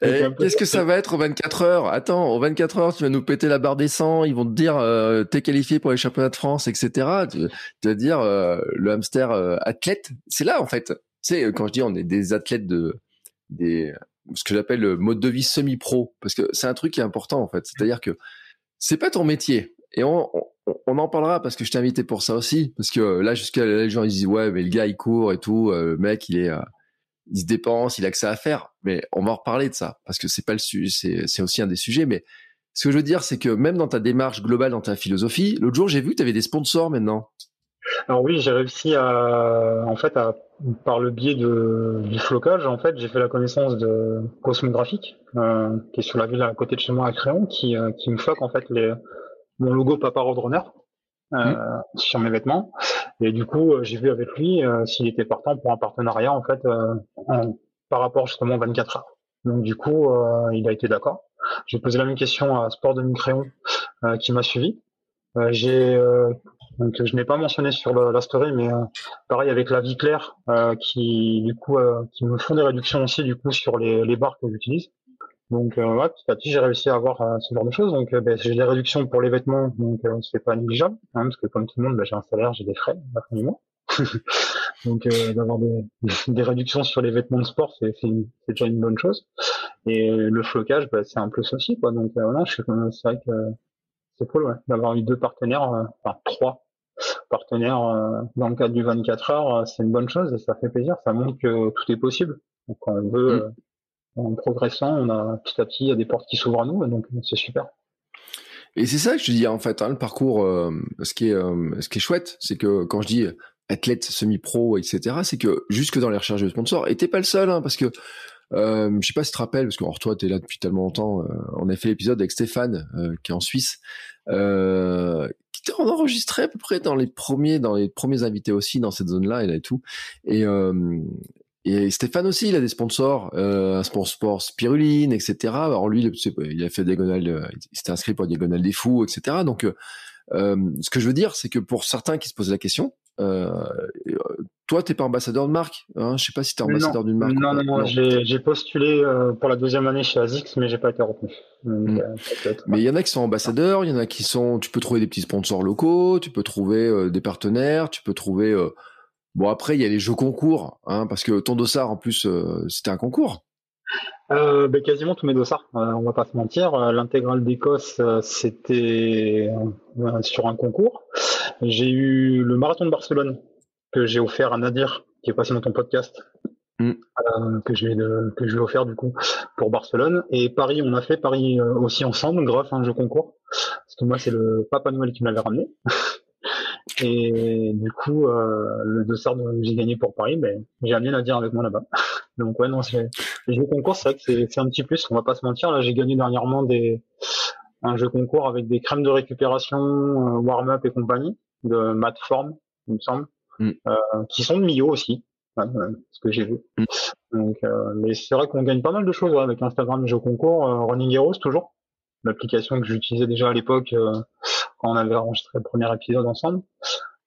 Qu'est-ce que ça va être aux 24 heures? Attends, aux 24 heures, tu vas nous péter la barre des 100, ils vont te dire euh, t'es qualifié pour les championnats de France, etc. Tu, vas dire euh, le hamster euh, athlète. C'est là en fait. Tu sais, quand je dis on est des athlètes de des ce que j'appelle le mode de vie semi-pro, parce que c'est un truc qui est important en fait. C'est-à-dire que c'est pas ton métier. Et on, on, en parlera parce que je t'ai invité pour ça aussi. Parce que là, jusqu'à les gens ils disent ouais, mais le gars il court et tout, le mec il est il se dépense, il a que ça à faire. Mais on va en reparler de ça parce que c'est pas le sujet, c'est aussi un des sujets. Mais ce que je veux dire, c'est que même dans ta démarche globale, dans ta philosophie, l'autre jour, j'ai vu que tu avais des sponsors maintenant. Alors oui, j'ai réussi à, en fait, à, par le biais de, du flocage, en fait, j'ai fait la connaissance de Cosmographique, euh, qui est sur la ville à côté de chez moi à Créon, qui, euh, qui me floque en fait les, mon logo Papa Roadrunner euh, mmh. sur mes vêtements. Et du coup, euh, j'ai vu avec lui euh, s'il était partant pour un partenariat en fait par rapport justement aux 24 heures. Donc du coup, euh, il a été d'accord. J'ai posé la même question à Sport de euh, qui m'a suivi. Euh, j'ai donc je n'ai pas mentionné sur la story, mais pareil avec la vie claire qui du coup qui me font des réductions aussi du coup sur les, les barres que j'utilise. Donc ouais, petit à petit j'ai réussi à avoir ce genre de choses. Donc ben, j'ai des réductions pour les vêtements, donc c'est pas négligeable, hein, parce que comme tout le monde, ben, j'ai un salaire, j'ai des frais à la fin du mois. Donc euh, d'avoir des, des, réductions sur les vêtements de sport, c'est déjà une bonne chose. Et le flocage, bah, c'est un plus aussi. Quoi. Donc euh, voilà, c'est vrai que c'est cool ouais, d'avoir eu deux partenaires, euh, enfin trois partenaires euh, dans le cadre du 24 heures, c'est une bonne chose et ça fait plaisir. Ça montre que tout est possible. Donc quand on veut, mm. En progressant, on a petit à petit, il y a des portes qui s'ouvrent à nous, et donc c'est super. Et c'est ça que je te dis en fait, hein, le parcours, ce qui est, ce qui est chouette, c'est que quand je dis athlète semi-pro, etc., c'est que jusque dans les recherches de sponsors, et t'es pas le seul, hein, parce que euh, je sais pas si tu te rappelles, parce que alors, toi, tu es là depuis tellement longtemps, euh, on a fait l'épisode avec Stéphane, euh, qui est en Suisse, euh, qui était enregistré à peu près dans les premiers, dans les premiers invités aussi, dans cette zone-là, et tout. Et, euh, et Stéphane aussi, il a des sponsors, euh, un sponsor Spiruline, etc. Alors lui, il a fait diagonale, il s'était inscrit pour diagonale des fous, etc. Donc, ce que je veux dire, c'est que pour certains qui se posent la question, euh, toi, t'es pas ambassadeur de marque, hein Je sais pas si tu es ambassadeur d'une marque. Non, non, non, j'ai postulé euh, pour la deuxième année chez ASICS, mais j'ai pas été retenu. Euh, mais il y en a qui sont ambassadeurs, il y en a qui sont. Tu peux trouver des petits sponsors locaux, tu peux trouver des partenaires, tu peux trouver. Bon, après, il y a les jeux concours, hein, parce que ton dossard, en plus, c'était un concours. Euh, ben, quasiment tous mes dossards, on va pas se mentir. L'intégrale d'Écosse, c'était sur un concours. J'ai eu le marathon de Barcelone que j'ai offert à Nadir, qui est passé dans ton podcast, mm. euh, que, je vais que je lui ai offert du coup pour Barcelone. Et Paris, on a fait Paris euh, aussi ensemble grâce à un jeu concours. Parce que moi, c'est le Papa Noël qui me l'avait ramené. Et du coup, euh, le dossard que j'ai gagné pour Paris, ben, j'ai amené Nadir avec moi là-bas. Donc ouais, non, c'est les jeux concours, c'est vrai que c'est un petit plus. On va pas se mentir. Là, j'ai gagné dernièrement des un jeu concours avec des crèmes de récupération, warm-up et compagnie de Matt Form, il me semble, mm. euh, qui sont de Mio aussi, euh, ce que j'ai vu. Mm. Donc, euh, mais c'est vrai qu'on gagne pas mal de choses avec Instagram jeux concours, Running Heroes toujours, l'application que j'utilisais déjà à l'époque quand on avait enregistré le premier épisode ensemble.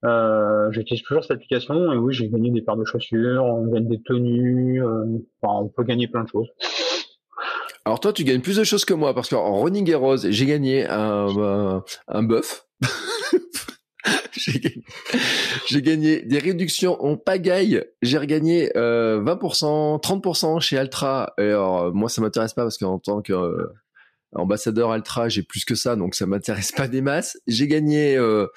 Euh, j'utilise toujours cette application et oui, j'ai gagné des paires de chaussures, on gagne des tenues, enfin, on peut gagner plein de choses. Alors toi, tu gagnes plus de choses que moi parce qu'en Running Heroes, j'ai gagné un, un, bœuf. j'ai gagné, des réductions en pagaille. J'ai regagné euh, 20%, 30% chez Altra. Et alors, moi, ça m'intéresse pas parce qu'en tant que euh, ambassadeur Altra, j'ai plus que ça, donc ça m'intéresse pas des masses. J'ai gagné. Euh,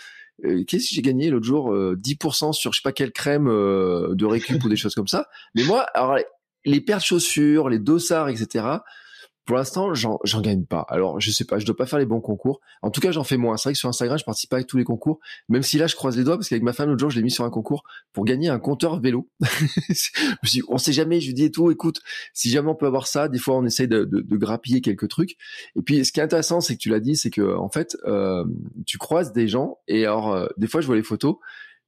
euh Qu'est-ce que j'ai gagné l'autre jour 10% sur je sais pas quelle crème de récup ou des choses comme ça. Mais moi, les paires de chaussures, les dossards, etc. Pour l'instant, j'en, gagne pas. Alors, je sais pas, je dois pas faire les bons concours. En tout cas, j'en fais moins. C'est vrai que sur Instagram, je participe pas avec tous les concours. Même si là, je croise les doigts parce qu'avec ma femme, l'autre jour, je l'ai mis sur un concours pour gagner un compteur vélo. je dis, on sait jamais. Je lui dis et tout, écoute, si jamais on peut avoir ça, des fois, on essaye de grappiller quelques trucs. Et puis, ce qui est intéressant, c'est que tu l'as dit, c'est que, en fait, euh, tu croises des gens et alors, euh, des fois, je vois les photos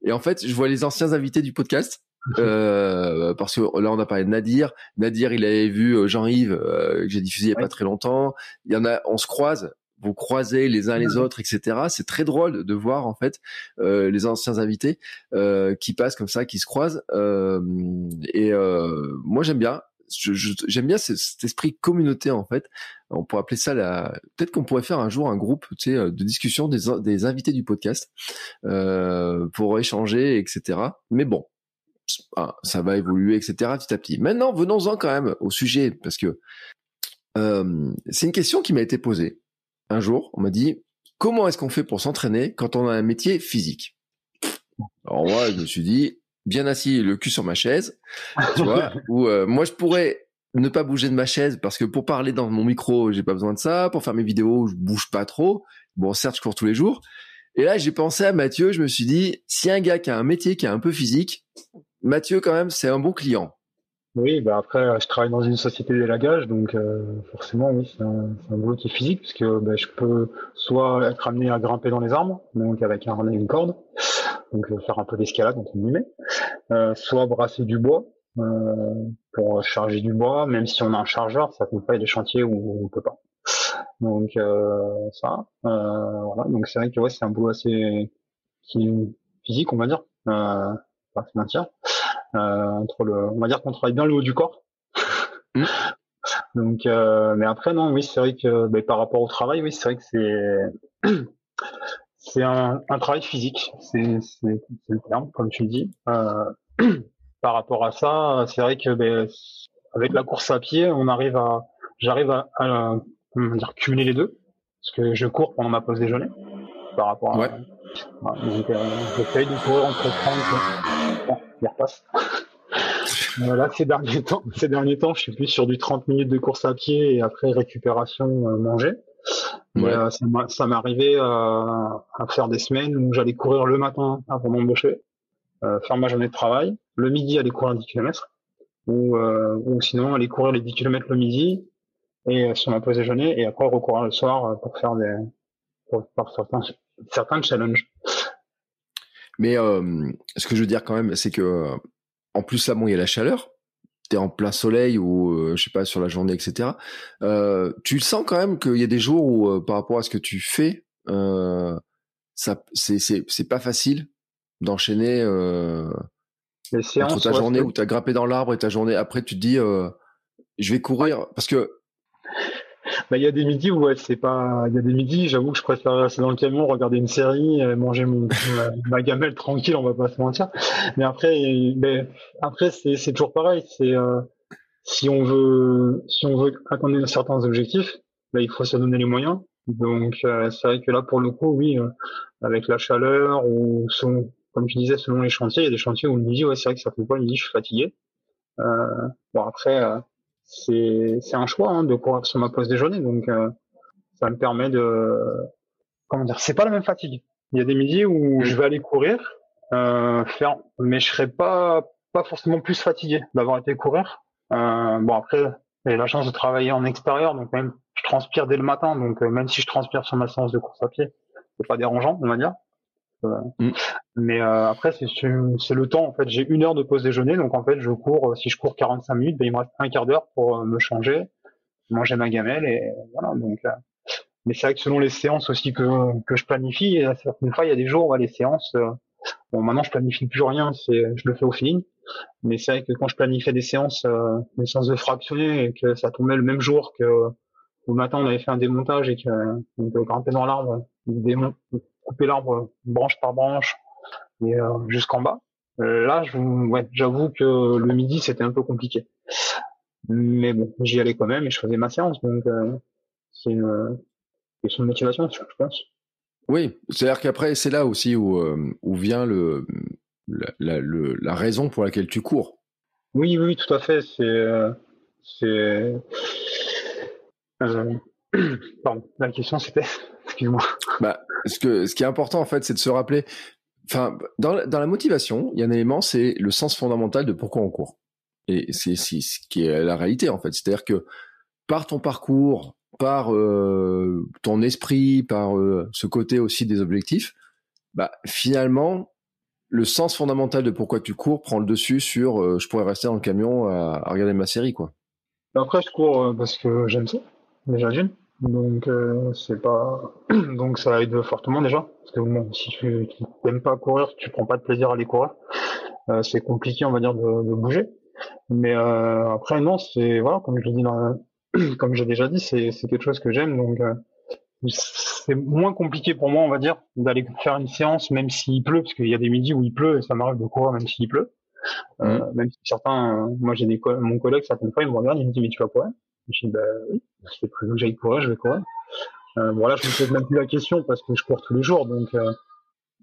et en fait, je vois les anciens invités du podcast euh, parce que là on a parlé de Nadir. Nadir, il avait vu euh, Jean-Yves euh, que j'ai diffusé il y a pas très longtemps. Il y en a, on se croise, vous croisez les uns les autres, etc. C'est très drôle de voir en fait euh, les anciens invités euh, qui passent comme ça, qui se croisent. Euh, et moi j'aime bien. J'aime bien cet esprit communauté en fait. On pourrait appeler ça la. Peut-être qu'on pourrait faire un jour un groupe, tu sais, de discussion des, des invités du podcast pour échanger, etc. Mais bon, ah, ça va évoluer, etc. petit à petit. Maintenant, venons-en quand même au sujet, parce que euh, c'est une question qui m'a été posée. Un jour, on m'a dit, comment est-ce qu'on fait pour s'entraîner quand on a un métier physique? Alors moi, je me suis dit, bien assis, le cul sur ma chaise, tu vois, où euh, moi je pourrais ne pas bouger de ma chaise parce que pour parler dans mon micro, j'ai pas besoin de ça. Pour faire mes vidéos, je bouge pas trop. Bon, certes, je cours tous les jours. Et là, j'ai pensé à Mathieu. Je me suis dit, si un gars qui a un métier qui est un peu physique, Mathieu, quand même, c'est un bon client. Oui, bah après, je travaille dans une société d'élagage, donc euh, forcément, oui, c'est un, un, boulot qui est physique, puisque bah, je peux soit être amené à grimper dans les arbres, donc avec un et une corde, donc euh, faire un peu d'escalade, entre guillemets, euh, soit brasser du bois, pour charger du bois, même si on a un chargeur, ça peut pas être des chantiers où on peut pas. Donc ça, voilà. Donc c'est vrai que ouais, c'est un boulot assez physique, on va dire, euh, pas se mentir. entre le, on va dire qu'on travaille bien le haut du corps. Mmh. Donc, euh, mais après non, oui, c'est vrai que ben, par rapport au travail, oui, c'est vrai que c'est c'est un, un, travail physique, c'est le terme, comme tu le dis. Euh, par rapport à ça, c'est vrai que ben, avec la course à pied, on arrive à, j'arrive à, cumuler les deux, parce que je cours pendant ma pause déjeuner, par rapport à. Ouais. Donc, euh, j'essaye de courir entre 30 bon, il repasse. Là, ces derniers temps, ces derniers temps, je suis plus sur du 30 minutes de course à pied et après récupération euh, manger. Euh, ça m'est arrivé euh, à faire des semaines où j'allais courir le matin avant m'embaucher, faire ma journée de travail, le midi aller courir 10 km, ou, ou sinon aller courir les 10 km le midi et sur ma pause déjeuner et après recourir le soir pour faire des pour faire certains, certains challenges. Mais ce que je veux dire quand même, c'est que en plus là, bon, il y a la chaleur. tu es en plein soleil ou euh, je sais pas sur la journée, etc. Euh, tu sens quand même qu'il y a des jours où, euh, par rapport à ce que tu fais, ça, c'est, c'est, pas facile d'enchaîner entre ta journée où tu as grimpé dans l'arbre et ta journée après tu te dis je vais courir parce que bah, il y a des midis où ouais, c'est pas. Il y a des midis, j'avoue que je préfère rester dans le camion, regarder une série, manger mon, ma, gamelle tranquille, on va pas se mentir. Mais après, mais après c'est, c'est toujours pareil. C'est euh, si on veut si on veut atteindre certains objectifs, bah, il faut se donner les moyens. Donc euh, c'est vrai que là pour le coup, oui, euh, avec la chaleur ou selon, comme tu disais, selon les chantiers, il y a des chantiers où le midi, ouais, c'est vrai que ça fait pas le midi, je suis fatigué. bon après c'est un choix hein, de courir sur ma pause déjeuner, donc euh, ça me permet de comment dire, c'est pas la même fatigue. Il y a des midis où je vais aller courir, euh, faire, mais je serai pas pas forcément plus fatigué d'avoir été courir. Euh, bon après, j'ai la chance de travailler en extérieur, donc même je transpire dès le matin, donc euh, même si je transpire sur ma séance de course à pied, c'est pas dérangeant, on va dire. Mm. Mais euh, après, c'est le temps. En fait, j'ai une heure de pause déjeuner, donc en fait, je cours. Euh, si je cours 45 minutes, ben, il me reste un quart d'heure pour euh, me changer, manger ma gamelle et voilà. Donc, mais c'est vrai que selon les séances aussi que que je planifie, certaines fois, il y a des jours où les séances. bon, maintenant, je planifie plus rien, c'est je le fais au feeling. Mais c'est vrai que quand je planifiais des séances, des séances de fractionner et que ça tombait le même jour que le matin, on avait fait un démontage et que on grimper dans l'arbre, démon couper l'arbre branche par branche et euh, jusqu'en bas. Euh, là, j'avoue que le midi c'était un peu compliqué. Mais bon, j'y allais quand même et je faisais ma séance, donc euh, c'est une question de motivation, je pense. Oui, c'est-à-dire qu'après c'est là aussi où, où vient le la, le la, raison pour laquelle tu cours. Oui, oui, tout à fait. C'est c'est pardon. La question c'était, excuse-moi. Bah, ce, que, ce qui est important, en fait, c'est de se rappeler. Enfin, dans, dans la motivation, il y a un élément, c'est le sens fondamental de pourquoi on court. Et c'est ce qui est la réalité, en fait. C'est-à-dire que par ton parcours, par euh, ton esprit, par euh, ce côté aussi des objectifs, bah, finalement, le sens fondamental de pourquoi tu cours prend le dessus sur euh, je pourrais rester dans le camion à, à regarder ma série, quoi. Après, je cours parce que j'aime ça, déjà d'une. Donc euh, c'est pas donc ça aide fortement déjà parce que bon si tu n'aimes pas courir, tu prends pas de plaisir à aller courir, euh, c'est compliqué on va dire de, de bouger. Mais euh, après non c'est voilà comme je dis dans, comme j'ai déjà dit c'est c'est quelque chose que j'aime donc euh, c'est moins compliqué pour moi on va dire d'aller faire une séance même s'il pleut parce qu'il y a des midis où il pleut et ça m'arrive de courir même s'il pleut. Euh, mmh. même si certains moi j'ai des mon collègue certaines fois il me regarde il me dit mais tu vas courir? Je dis, bah oui, c'est prévu que j'aille courir, je vais courir. Euh, bon, là, je me pose même plus la question parce que je cours tous les jours, donc, euh,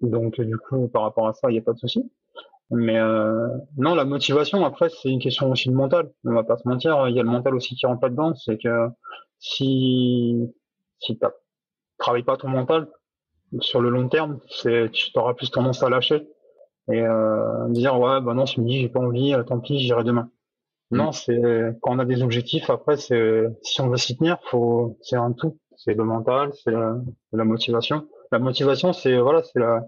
donc du coup, par rapport à ça, il n'y a pas de souci. Mais euh, non, la motivation, après, c'est une question aussi de mental. On va pas se mentir, il y a le mental aussi qui rentre pas dedans. C'est que si si tu travailles pas ton mental sur le long terme, c'est tu auras plus tendance à lâcher et euh, dire ouais bah non, ce midi j'ai pas envie, euh, tant pis, j'irai demain. Non, c'est quand on a des objectifs. Après, c'est si on veut s'y tenir, faut c'est un tout. C'est le mental, c'est la, motivation. La motivation, c'est voilà, c'est la,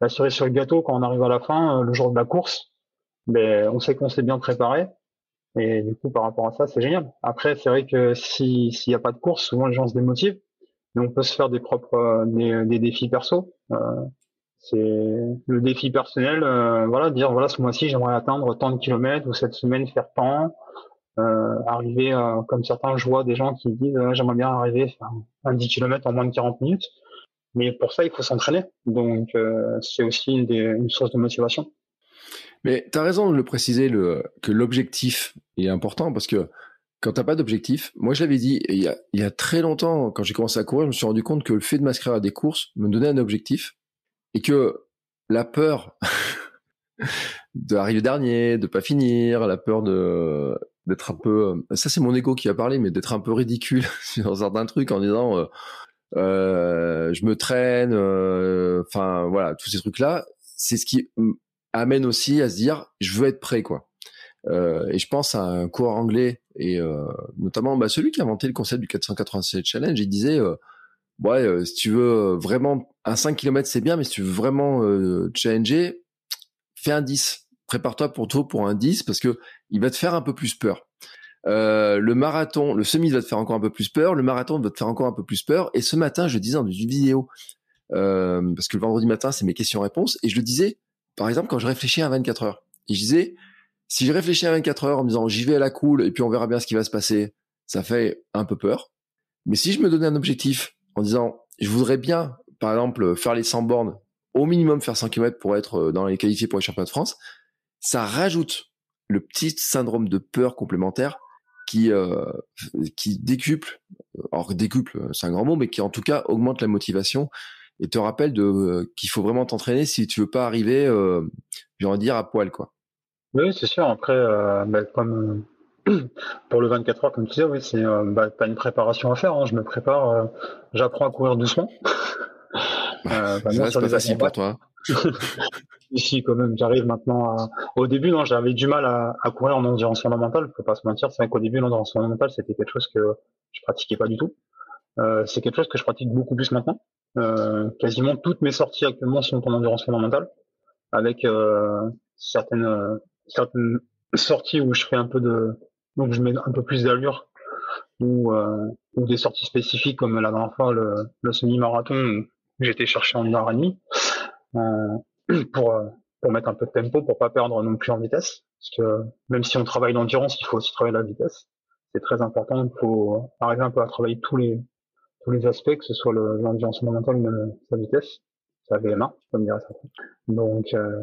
la cerise sur le gâteau quand on arrive à la fin, euh, le jour de la course. ben, on sait qu'on s'est bien préparé. Et du coup, par rapport à ça, c'est génial. Après, c'est vrai que s'il n'y a pas de course, souvent les gens se démotivent. Mais on peut se faire des propres des, des défis perso. Euh, c'est le défi personnel, euh, voilà, dire voilà ce mois-ci j'aimerais atteindre tant de kilomètres ou cette semaine faire tant, euh, arriver comme certains je vois des gens qui disent j'aimerais bien arriver faire un 10 km en moins de 40 minutes, mais pour ça il faut s'entraîner, donc c'est aussi une, source de motivation. Mais tu as raison de le préciser que l'objectif est important parce que quand t'as pas d'objectif, moi je l'avais dit il y, a, il y a très longtemps quand j'ai commencé à courir, je me suis rendu compte que le fait de m'inscrire à des courses me donnait un objectif et que la peur d'arriver dernier, de pas finir, la peur de d'être un peu, ça c'est mon ego qui a parlé, mais d'être un peu ridicule sur certains trucs en disant euh, euh, je me traîne, euh, enfin voilà tous ces trucs là, c'est ce qui amène aussi à se dire je veux être prêt quoi. Euh, et je pense à un coureur anglais et euh, notamment bah, celui qui a inventé le concept du 487 challenge. Il disait euh, ouais euh, si tu veux vraiment un 5 km c'est bien mais si tu veux vraiment challenger fais un 10 prépare-toi pour toi pour un 10 parce que il va te faire un peu plus peur. Le marathon le semi va te faire encore un peu plus peur le marathon va te faire encore un peu plus peur. Et ce matin je disais dans une vidéo parce que le vendredi matin c'est mes questions-réponses et je le disais par exemple, quand je réfléchis à 24 heures, et je disais, si je réfléchis à 24 heures en me disant j'y vais à la cool et puis on verra bien ce qui va se passer, ça fait un peu peur. Mais si je me donnais un objectif en disant je voudrais bien, par exemple, faire les 100 bornes, au minimum faire 100 km pour être euh, dans les qualifiés pour les championnats de France, ça rajoute le petit syndrome de peur complémentaire qui euh, qui décuple, alors décuple, c'est un grand mot, mais qui en tout cas augmente la motivation et te rappelle de euh, qu'il faut vraiment t'entraîner si tu veux pas arriver, euh, j'ai dire à poil quoi. Oui, c'est sûr. Après, euh, bah, comme pour le 24 heures, comme tu disais, oui, c'est bah, pas une préparation à faire. Hein. Je me prépare, j'apprends à courir doucement. bah, c'est pas facile pour toi. Ici, quand même, j'arrive maintenant à. Au début, non, j'avais du mal à, à, courir en endurance fondamentale. Faut pas se mentir. C'est vrai qu'au début, l'endurance fondamentale, c'était quelque chose que je pratiquais pas du tout. Euh, c'est quelque chose que je pratique beaucoup plus maintenant. Euh, quasiment toutes mes sorties actuellement sont en endurance fondamentale, avec euh, certaines euh, certaines sorties où je fais un peu de donc je mets un peu plus d'allure ou euh, ou des sorties spécifiques comme la dernière fois le, le semi-marathon j'étais chercher en une heure et demie pour pour mettre un peu de tempo pour pas perdre non plus en vitesse parce que même si on travaille l'endurance il faut aussi travailler la vitesse c'est très important il faut arriver un peu à travailler tous les tous les aspects, que ce soit l'ambiance fondamentale ou même sa vitesse, sa VMA, comme dirait ça. Donc, euh,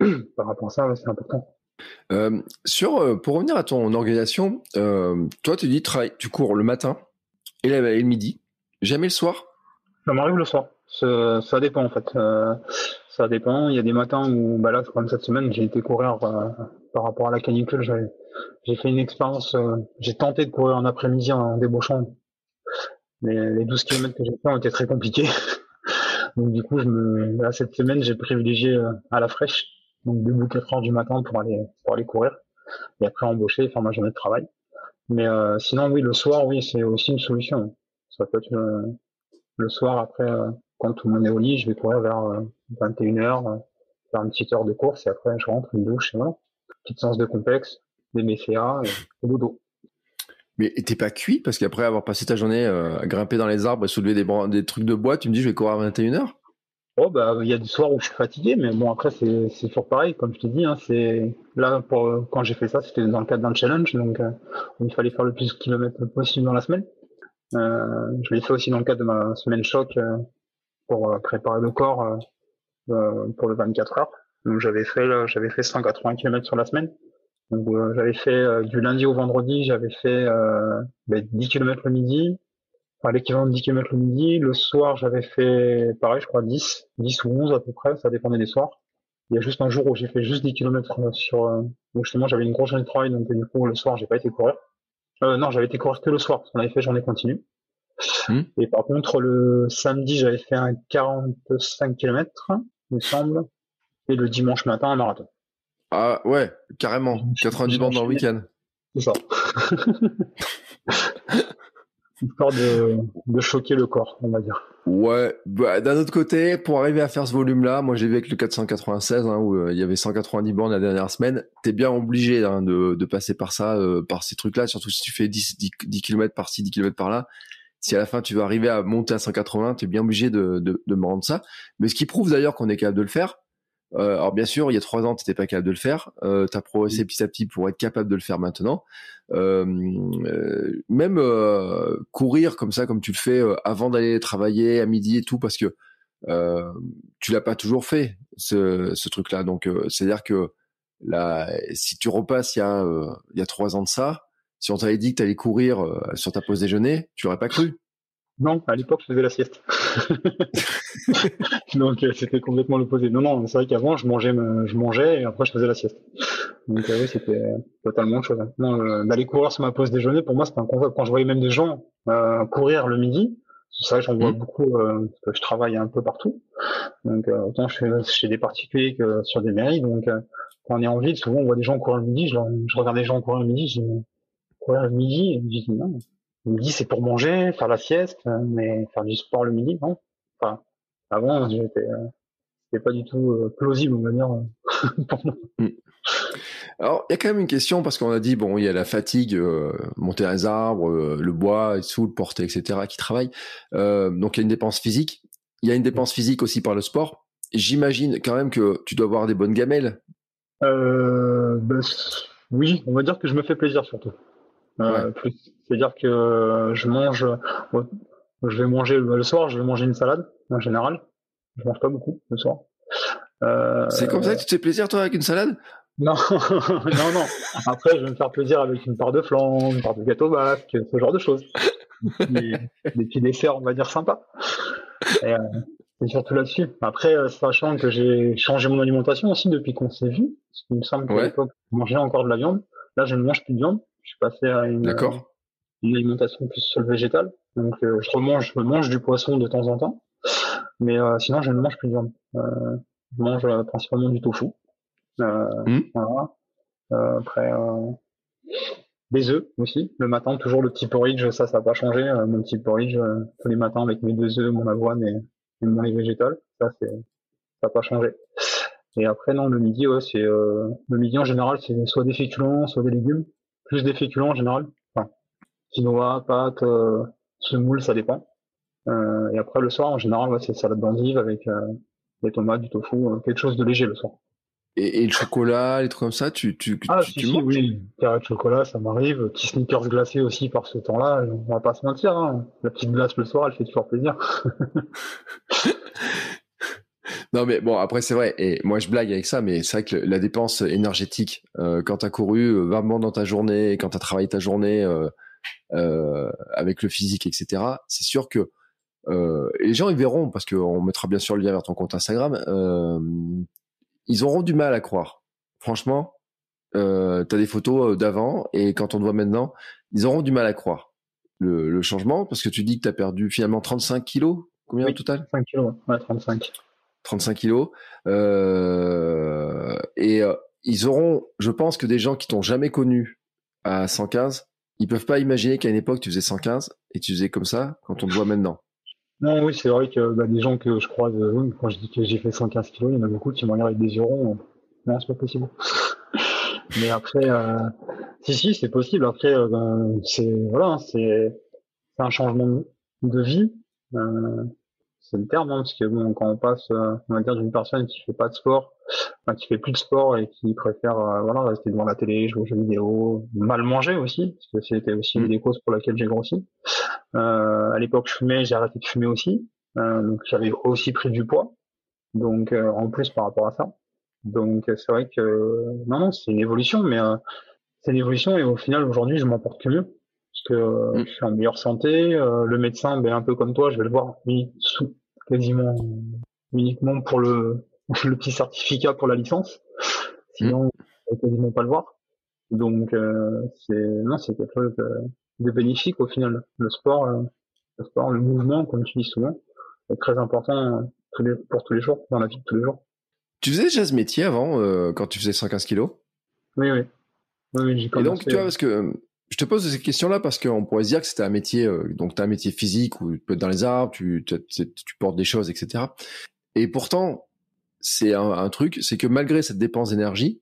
par rapport à ça, c'est important. Euh, sur, euh, pour revenir à ton organisation, euh, toi, tu dis travail, tu cours le matin et, le midi, jamais le soir? Ça m'arrive le soir. Ça, dépend en fait. Ça dépend. Il y a des matins où, bah là, comme cette semaine, j'ai été courir par rapport à la canicule. J'ai fait une expérience. j'ai tenté de courir en après-midi en débauchant les, les 12 km que j'ai fait ont été très compliqués. donc du coup, je me, là, cette semaine, j'ai privilégié à la fraîche, donc debout 4 heures du matin pour aller pour aller courir et après embaucher, faire ma journée de travail. Mais euh, sinon, oui, le soir, oui, c'est aussi une solution. Ça peut être euh, le soir après, quand tout le monde est au lit, je vais courir vers 21h, faire une petite heure de course et après je rentre, une douche voilà. Petite séance de complexe, des BCA et, et dodo. Mais t'es pas cuit? Parce qu'après avoir passé ta journée euh, à grimper dans les arbres et soulever des, des trucs de bois, tu me dis je vais courir à 21h Oh bah il y a des soirs où je suis fatigué, mais bon après c'est c'est toujours pareil, comme je te dis, hein, c'est là pour quand j'ai fait ça, c'était dans le cadre d'un challenge, donc euh, il fallait faire le plus de kilomètres possible dans la semaine. Euh, je l'ai fait aussi dans le cadre de ma semaine choc euh, pour préparer le corps pour le 24 heures. Donc j'avais fait j'avais fait 180 km sur la semaine. Donc euh, j'avais fait euh, du lundi au vendredi, j'avais fait euh, 10 ben, km le midi, enfin l'équivalent de 10 km le midi. Le soir, j'avais fait pareil, je crois 10, 10 ou 11 à peu près, ça dépendait des soirs. Il y a juste un jour où j'ai fait juste 10 km euh, sur donc justement j'avais une grosse journée de travail donc du coup le soir j'ai pas été courir. Euh, non, j'avais été courir que le soir parce qu'on avait fait journée continue. Mmh. Et par contre le samedi j'avais fait un 45 km, il me semble, et le dimanche matin un marathon. Ah ouais, carrément. 90 bandes dans le week-end. C'est ça. histoire de, choquer le corps, on va dire. Ouais, bah, d'un autre côté, pour arriver à faire ce volume-là, moi j'ai vu avec le 496, hein, où euh, il y avait 190 bornes la dernière semaine, t'es bien obligé hein, de, de, passer par ça, euh, par ces trucs-là, surtout si tu fais 10, 10, 10 km par-ci, 10 km par-là. Si à la fin tu vas arriver à monter à 180, t'es bien obligé de, de, de me rendre ça. Mais ce qui prouve d'ailleurs qu'on est capable de le faire, euh, alors bien sûr, il y a trois ans, tu n'étais pas capable de le faire. Euh, tu as progressé petit à petit pour être capable de le faire maintenant. Euh, euh même euh, courir comme ça, comme tu le fais avant d'aller travailler à midi et tout, parce que tu l'as pas toujours fait ce, ce truc-là. Donc c'est-à-dire que là, si tu repasses il y a il y a trois ans de ça, si on t'avait dit que tu allais courir sur ta pause déjeuner, tu l'aurais pas cru. Non, à l'époque, je faisais la sieste. Donc, euh, c'était complètement l'opposé. Non, non, c'est vrai qu'avant, je mangeais, je mangeais et après, je faisais la sieste. Donc, euh, oui, c'était totalement autre chose. Non, euh, d'aller courir sur ma pause déjeuner, pour moi, c'était un concept. Quand je voyais même des gens courir le midi, c'est vrai que j'en vois mmh. beaucoup parce que je travaille un peu partout. Donc, autant je fais chez des particuliers que sur des mairies. Donc, quand on est en ville, souvent, on voit des gens courir le midi. Je, je regarde des gens courir le midi, je dis, courir le midi, et je dis, non, le midi, c'est pour manger, faire la sieste, mais faire du sport le midi, non? Enfin, avant, j'étais, euh, c'était pas du tout euh, plausible, on va dire, pour moi. Mm. Alors, il y a quand même une question parce qu'on a dit bon, il y a la fatigue, euh, monter les arbres, le bois, et tout, le porter, etc., qui travaille. donc, il y a une dépense physique. Il y a une dépense physique aussi par le sport. J'imagine quand même que tu dois avoir des bonnes gamelles. Ben, oui, on va dire que je me fais plaisir surtout. C'est-à-dire que je mange, je vais manger le soir, je vais manger une salade en général. Je mange pas beaucoup le soir. Euh, c'est comme ça que tu te fais plaisir toi avec une salade? Non, non, non. Après, je vais me faire plaisir avec une part de flan, une part de gâteau basque, ce genre de choses. Des, petits desserts, on va dire sympas. Et, euh, c'est surtout là-dessus. Après, euh, sachant que j'ai changé mon alimentation aussi depuis qu'on s'est vu, parce qu'il me semble qu'à l'époque, je mangeais encore de la viande. Là, je ne mange plus de viande. Je suis passé à une, une alimentation plus sur le végétal. Donc, euh, je remange, je mange du poisson de temps en temps. Mais euh, sinon, je ne mange plus de viande. Euh, je mange principalement du tofu. Mmh. Voilà. après, des œufs aussi. Le matin, toujours le petit porridge, ça, ça n'a pas changé. mon petit porridge tous les matins avec mes deux œufs, mon avoine et, mon lait végétal. Ça, c'est, ça n'a pas changé. Et après, non, le midi, ouais, c'est le midi en général, c'est soit des féculents, soit des légumes plus des féculents en général. Enfin, quinoa, pâtes, euh, semoule, ça dépend. Euh, et après le soir, en général, ouais, c'est salade d'endive avec euh, des tomates, du tofu, euh, quelque chose de léger le soir. Et, et, le chocolat, les trucs comme ça, tu tu ah, tu, si, si, oui, carré de chocolat, ça m'arrive. Petit sneakers glacés aussi par ce temps-là. On va pas se mentir, hein. la petite glace le soir, elle fait toujours plaisir. Non mais bon après c'est vrai et moi je blague avec ça mais c'est vrai que la dépense énergétique euh, quand t'as couru euh, vraiment dans ta journée quand t'as travaillé ta journée euh, euh, avec le physique etc c'est sûr que euh, les gens ils verront parce qu'on mettra bien sûr le lien vers ton compte Instagram euh, ils auront du mal à croire. Franchement euh, t'as des photos d'avant et quand on te voit maintenant ils auront du mal à croire le, le changement parce que tu dis que t'as perdu finalement 35 kilos. Combien au total? 35 kilos ouais 35 35 kilos. Euh, et euh, ils auront, je pense que des gens qui t'ont jamais connu à 115, ils peuvent pas imaginer qu'à une époque tu faisais 115 et tu faisais comme ça quand on te voit maintenant. Non, oui, c'est vrai que bah, des gens que je croise, euh, quand je dis que j'ai fait 115 kilos, il y en a beaucoup qui me regardent avec des yeux ronds. Non, c'est pas possible. Mais après, euh, si, si, c'est possible. Après, ben, c'est voilà, c'est un changement de vie. Euh, c'est le terme, hein, parce que bon, quand on passe, euh, on va dire, d'une personne qui fait pas de sport, enfin, qui fait plus de sport et qui préfère, euh, voilà, rester devant la télé, jouer aux jeux vidéo, mal manger aussi, parce que c'était aussi une mm. des causes pour laquelle j'ai grossi. Euh, à l'époque, je fumais, j'ai arrêté de fumer aussi, euh, donc j'avais aussi pris du poids, donc en plus par rapport à ça. Donc c'est vrai que non, non, c'est une évolution, mais c'est une évolution et au final aujourd'hui, je m'en porte que mieux parce que euh, mm. je suis en meilleure santé. Euh, le médecin, ben, un peu comme toi, je vais le voir sous, quasiment uniquement pour le, le petit certificat pour la licence. Sinon, mm. je vais quasiment pas le voir. Donc, euh, c'est non, c'est quelque chose de, bénéfique au final. Le sport, le sport, le mouvement, comme tu dis souvent, est très important pour tous les jours, dans la vie de tous les jours. Tu faisais déjà ce métier avant, quand tu faisais 115 kilos? Oui, oui. oui, j'ai Et donc, tu vois, parce que je te pose ces questions-là parce qu'on pourrait se dire que c'était un métier, euh, donc tu as un métier physique où tu peux être dans les arbres, tu, tu, tu portes des choses, etc. Et pourtant, c'est un, un, truc, c'est que malgré cette dépense d'énergie,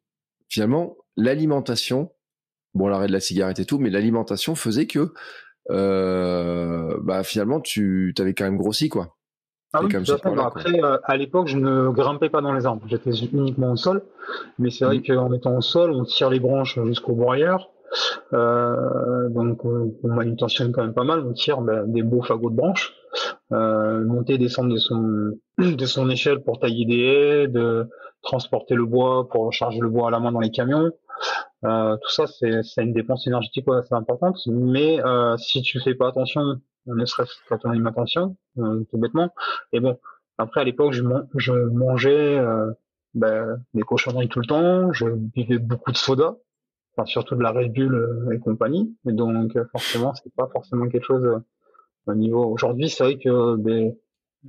finalement, l'alimentation, bon l'arrêt de la cigarette et tout, mais l'alimentation faisait que euh, bah finalement tu avais quand même grossi quoi. Ah oui, Après, euh, à l'époque, je ne grimpais pas dans les arbres. J'étais uniquement au sol. Mais c'est vrai mmh. qu'en étant au sol, on tire les branches jusqu'au broyeur. Euh, donc on, on, manutentionne quand même pas mal, on tire ben, des beaux fagots de branches, euh, monter, descendre de son de son échelle pour tailler des haies, de transporter le bois pour charger le bois à la main dans les camions. Euh, tout ça c'est une dépense énergétique assez importante, mais euh, si tu fais pas attention, ne serait-ce qu'à ton alimentation, tout bêtement, et bon après à l'époque je, je mangeais euh, ben, des cochonneries tout le temps, je buvais beaucoup de soda, enfin, surtout de la Red Bull euh, et compagnie. Et donc, euh, forcément, c'est pas forcément quelque chose euh, au niveau. Aujourd'hui, c'est vrai que ben,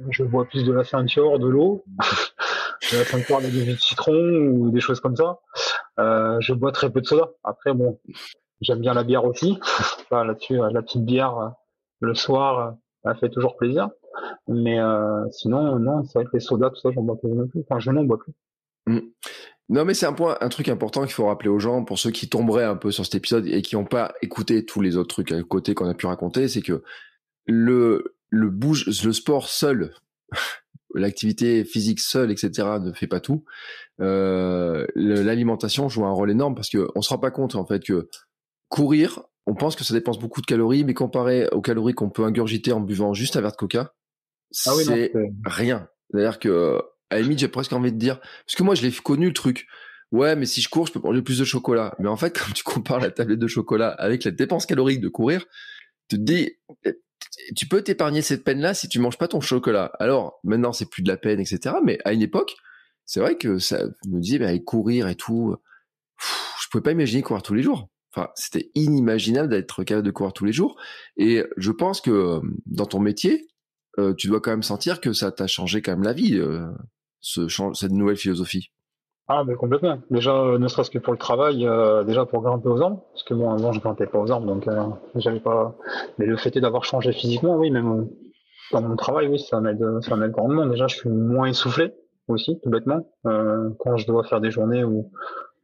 je bois plus de la ceinture, de l'eau, de la ceinture avec de citron ou des choses comme ça. Euh, je bois très peu de soda. Après, bon, j'aime bien la bière aussi. Là-dessus, la petite bière le soir, ça fait toujours plaisir. Mais euh, sinon, non, c'est vrai que les sodas, tout ça, j'en bois plus. Enfin, je n'en bois plus. Mmh. Non, mais c'est un point, un truc important qu'il faut rappeler aux gens pour ceux qui tomberaient un peu sur cet épisode et qui n'ont pas écouté tous les autres trucs à côté qu'on a pu raconter, c'est que le le bouge, le sport seul, l'activité physique seule, etc., ne fait pas tout. Euh, L'alimentation joue un rôle énorme parce que on se rend pas compte en fait que courir, on pense que ça dépense beaucoup de calories, mais comparé aux calories qu'on peut ingurgiter en buvant juste un verre de coca, ah c'est rien. C'est-à-dire que à la limite, j'ai presque envie de dire, parce que moi, je l'ai connu le truc. Ouais, mais si je cours, je peux manger plus de chocolat. Mais en fait, quand tu compares la tablette de chocolat avec la dépense calorique de courir, tu te dis, tu peux t'épargner cette peine-là si tu manges pas ton chocolat. Alors, maintenant, c'est plus de la peine, etc. Mais à une époque, c'est vrai que ça me disait, bah, courir et tout, je pouvais pas imaginer courir tous les jours. Enfin, c'était inimaginable d'être capable de courir tous les jours. Et je pense que euh, dans ton métier, euh, tu dois quand même sentir que ça t'a changé quand même la vie. Euh ce, cette nouvelle philosophie Ah, complètement. Déjà, euh, ne serait-ce que pour le travail, euh, déjà pour grimper aux arbres, parce que moi, avant, je grimpais pas aux arbres, donc euh, j'avais pas. Mais le fait d'avoir changé physiquement, oui, même dans mon travail, oui, ça m'aide, ça m'aide grandement. Déjà, je suis moins essoufflé aussi, tout bêtement, quand je dois faire des journées où,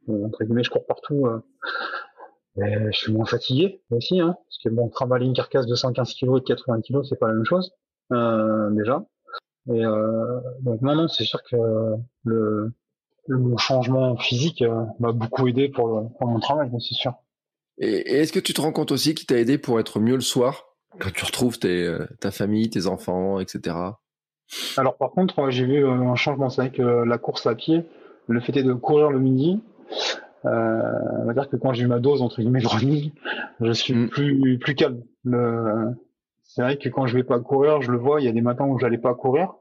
entre guillemets, je cours partout. je suis moins fatigué aussi, hein, parce que bon, travailler une carcasse de 115 kg et de 80 kg, c'est pas la même chose, déjà. Et euh, donc non, non, c'est sûr que le, le changement physique euh, m'a beaucoup aidé pour, pour mon travail, c'est sûr. Et, est-ce que tu te rends compte aussi qu'il t'a aidé pour être mieux le soir quand tu retrouves tes, euh, ta famille, tes enfants, etc. Alors par contre, j'ai vu un changement, c'est vrai que la course à pied, le fait est de courir le midi, euh, on va dire que quand j'ai eu ma dose entre guillemets de running, je suis mm. plus plus calme. Le, c'est vrai que quand je vais pas courir, je le vois, il y a des matins où j'allais pas courir.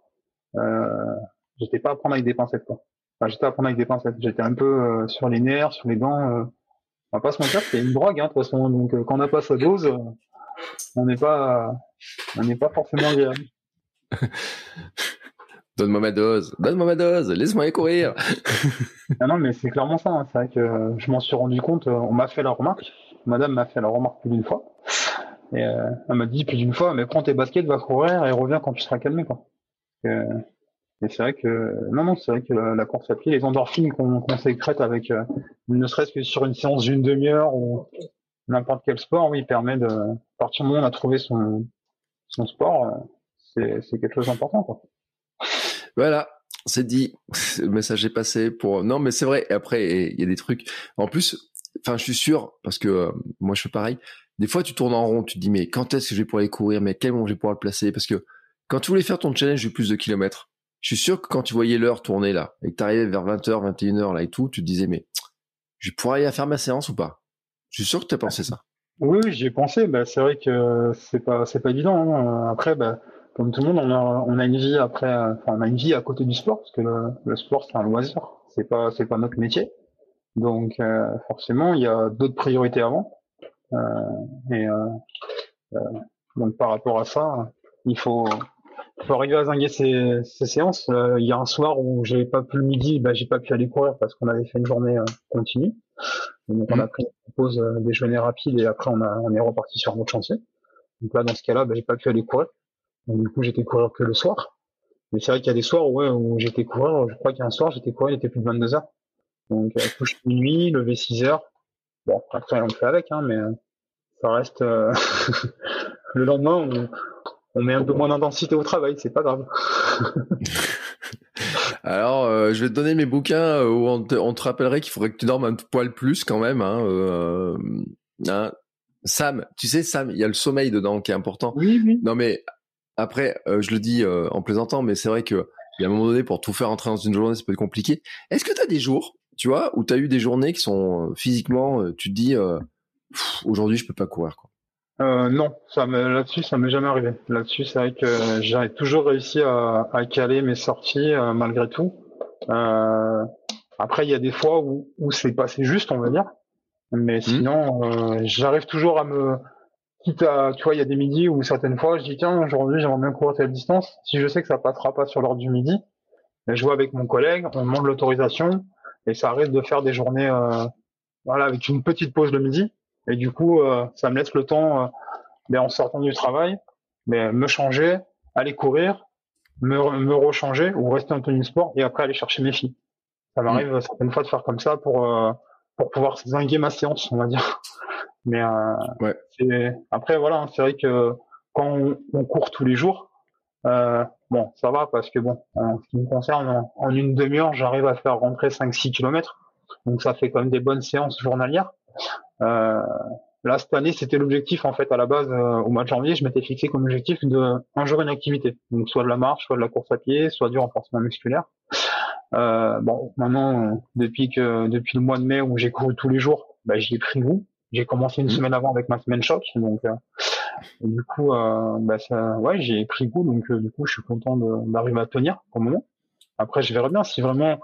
Euh, j'étais pas à prendre avec des pincettes quoi. Enfin, j'étais à prendre avec des pincettes. J'étais un peu euh, sur les nerfs, sur les dents. Euh. On va pas se mentir, c'est une drogue hein, de toute façon. Donc euh, quand on n'a pas sa dose, on n'est pas, on n'est pas forcément agréable. Donne-moi ma dose, donne-moi ma dose, laisse-moi aller courir. ah non, mais c'est clairement ça. Hein. C'est vrai que je m'en suis rendu compte. On m'a fait la remarque. Madame m'a fait la remarque plus d'une fois. Et euh, elle m'a dit plus d'une fois, mais prends tes baskets, va courir et reviens quand tu seras calmé, quoi. Euh, et c'est vrai que non, non, c'est vrai que la, course à pied, les endorphines qu'on qu sécrète avec, euh, ne serait-ce que sur une séance d'une demi-heure ou n'importe quel sport, oui, permet de, à partir du moment où on a trouvé son, son sport, euh, c'est quelque chose d'important, quoi. Voilà, c'est dit, le message est passé pour. Non, mais c'est vrai. Et après, il y a des trucs. En plus, enfin, je suis sûr parce que euh, moi, je fais pareil des fois tu tournes en rond, tu te dis mais quand est-ce que je vais pouvoir aller courir, mais quel moment je vais pouvoir le placer? Parce que quand tu voulais faire ton challenge de plus de kilomètres, je suis sûr que quand tu voyais l'heure tourner là, et que tu vers 20h, 21h là et tout, tu te disais mais je vais pouvoir aller à faire ma séance ou pas? Je suis sûr que tu as pensé ça. Oui, j'y ai pensé. Bah, c'est vrai que c'est pas c'est pas évident. Hein. Après, bah, comme tout le monde, on a, on a une vie après, enfin, on a une vie à côté du sport parce que le, le sport c'est un loisir. C'est pas c'est pas notre métier. Donc euh, forcément, il y a d'autres priorités avant. Euh, et euh, euh, donc par rapport à ça, il faut faut arriver à zinguer ces, ces séances. il y a un soir où j'ai pas pu le midi, bah, j'ai pas pu aller courir parce qu'on avait fait une journée continue. Donc on a mmh. pris une pause euh, déjeuner rapide et après on, a, on est reparti sur un autre chantier. Donc là, dans ce cas-là, ben, j'ai pas pu aller courir. Donc du coup, j'étais courir que le soir. Mais c'est vrai qu'il y a des soirs ouais, où j'étais courir, je crois qu'il y a un soir, j'étais courir, il était plus de 22 heures. Donc euh, couche minuit, lever 6 heures. Bon, après on fait avec, hein, mais euh, ça reste le lendemain, on, on met un peu moins d'intensité au travail, c'est pas grave. Alors, euh, je vais te donner mes bouquins euh, où on te, rappellerait qu'il faudrait que tu dormes un poil plus quand même. Hein, euh, hein. Sam, tu sais, Sam, il y a le sommeil dedans qui est important. Oui, oui. Non, mais après, je le dis en plaisantant, mais c'est vrai que il y a un moment donné, pour tout faire entrer dans une journée, ça peut être compliqué. Est-ce que tu as des jours, tu vois, où tu as eu des journées qui sont physiquement, tu te dis, aujourd'hui, je peux pas courir, quoi. Euh, non, ça là-dessus, ça m'est jamais arrivé. Là-dessus, c'est vrai que j'ai toujours réussi à, à, caler mes sorties euh, malgré tout. Euh, après, il y a des fois où, où c'est passé juste, on va dire. Mais mmh. sinon, euh, j'arrive toujours à me quitte à, tu vois, il y a des midis où certaines fois, je dis tiens, aujourd'hui, j'aimerais bien courir telle distance. Si je sais que ça passera pas sur l'ordre du midi, je vois avec mon collègue, on demande l'autorisation et ça arrive de faire des journées, voilà, avec une petite pause le midi et du coup, euh, ça me laisse le temps, euh, ben, en sortant du travail, mais ben, me changer, aller courir, me, me rechanger ou rester en tenue sport et après aller chercher mes filles. Ça mm. m'arrive certaines fois de faire comme ça pour euh, pour pouvoir zinguer ma séance, on va dire. Mais euh, ouais. après voilà, hein, c'est vrai que quand on, on, court tous les jours, euh, bon, ça va parce que bon, en ce qui me concerne, en, en une demi-heure, j'arrive à faire rentrer 5-6 kilomètres. Donc ça fait quand même des bonnes séances journalières. Euh, là, cette année, c'était l'objectif en fait à la base euh, au mois de janvier. Je m'étais fixé comme objectif de un jour une activité, donc soit de la marche, soit de la course à pied, soit du renforcement musculaire. Euh, bon, maintenant, depuis que depuis le mois de mai où j'ai couru tous les jours, bah, j'y ai pris goût. J'ai commencé une mmh. semaine avant avec ma semaine choc, donc du coup, bah, ça, ouais, j'ai pris goût, donc du coup, je suis content d'arriver à tenir au moment. Après, je verrai bien si vraiment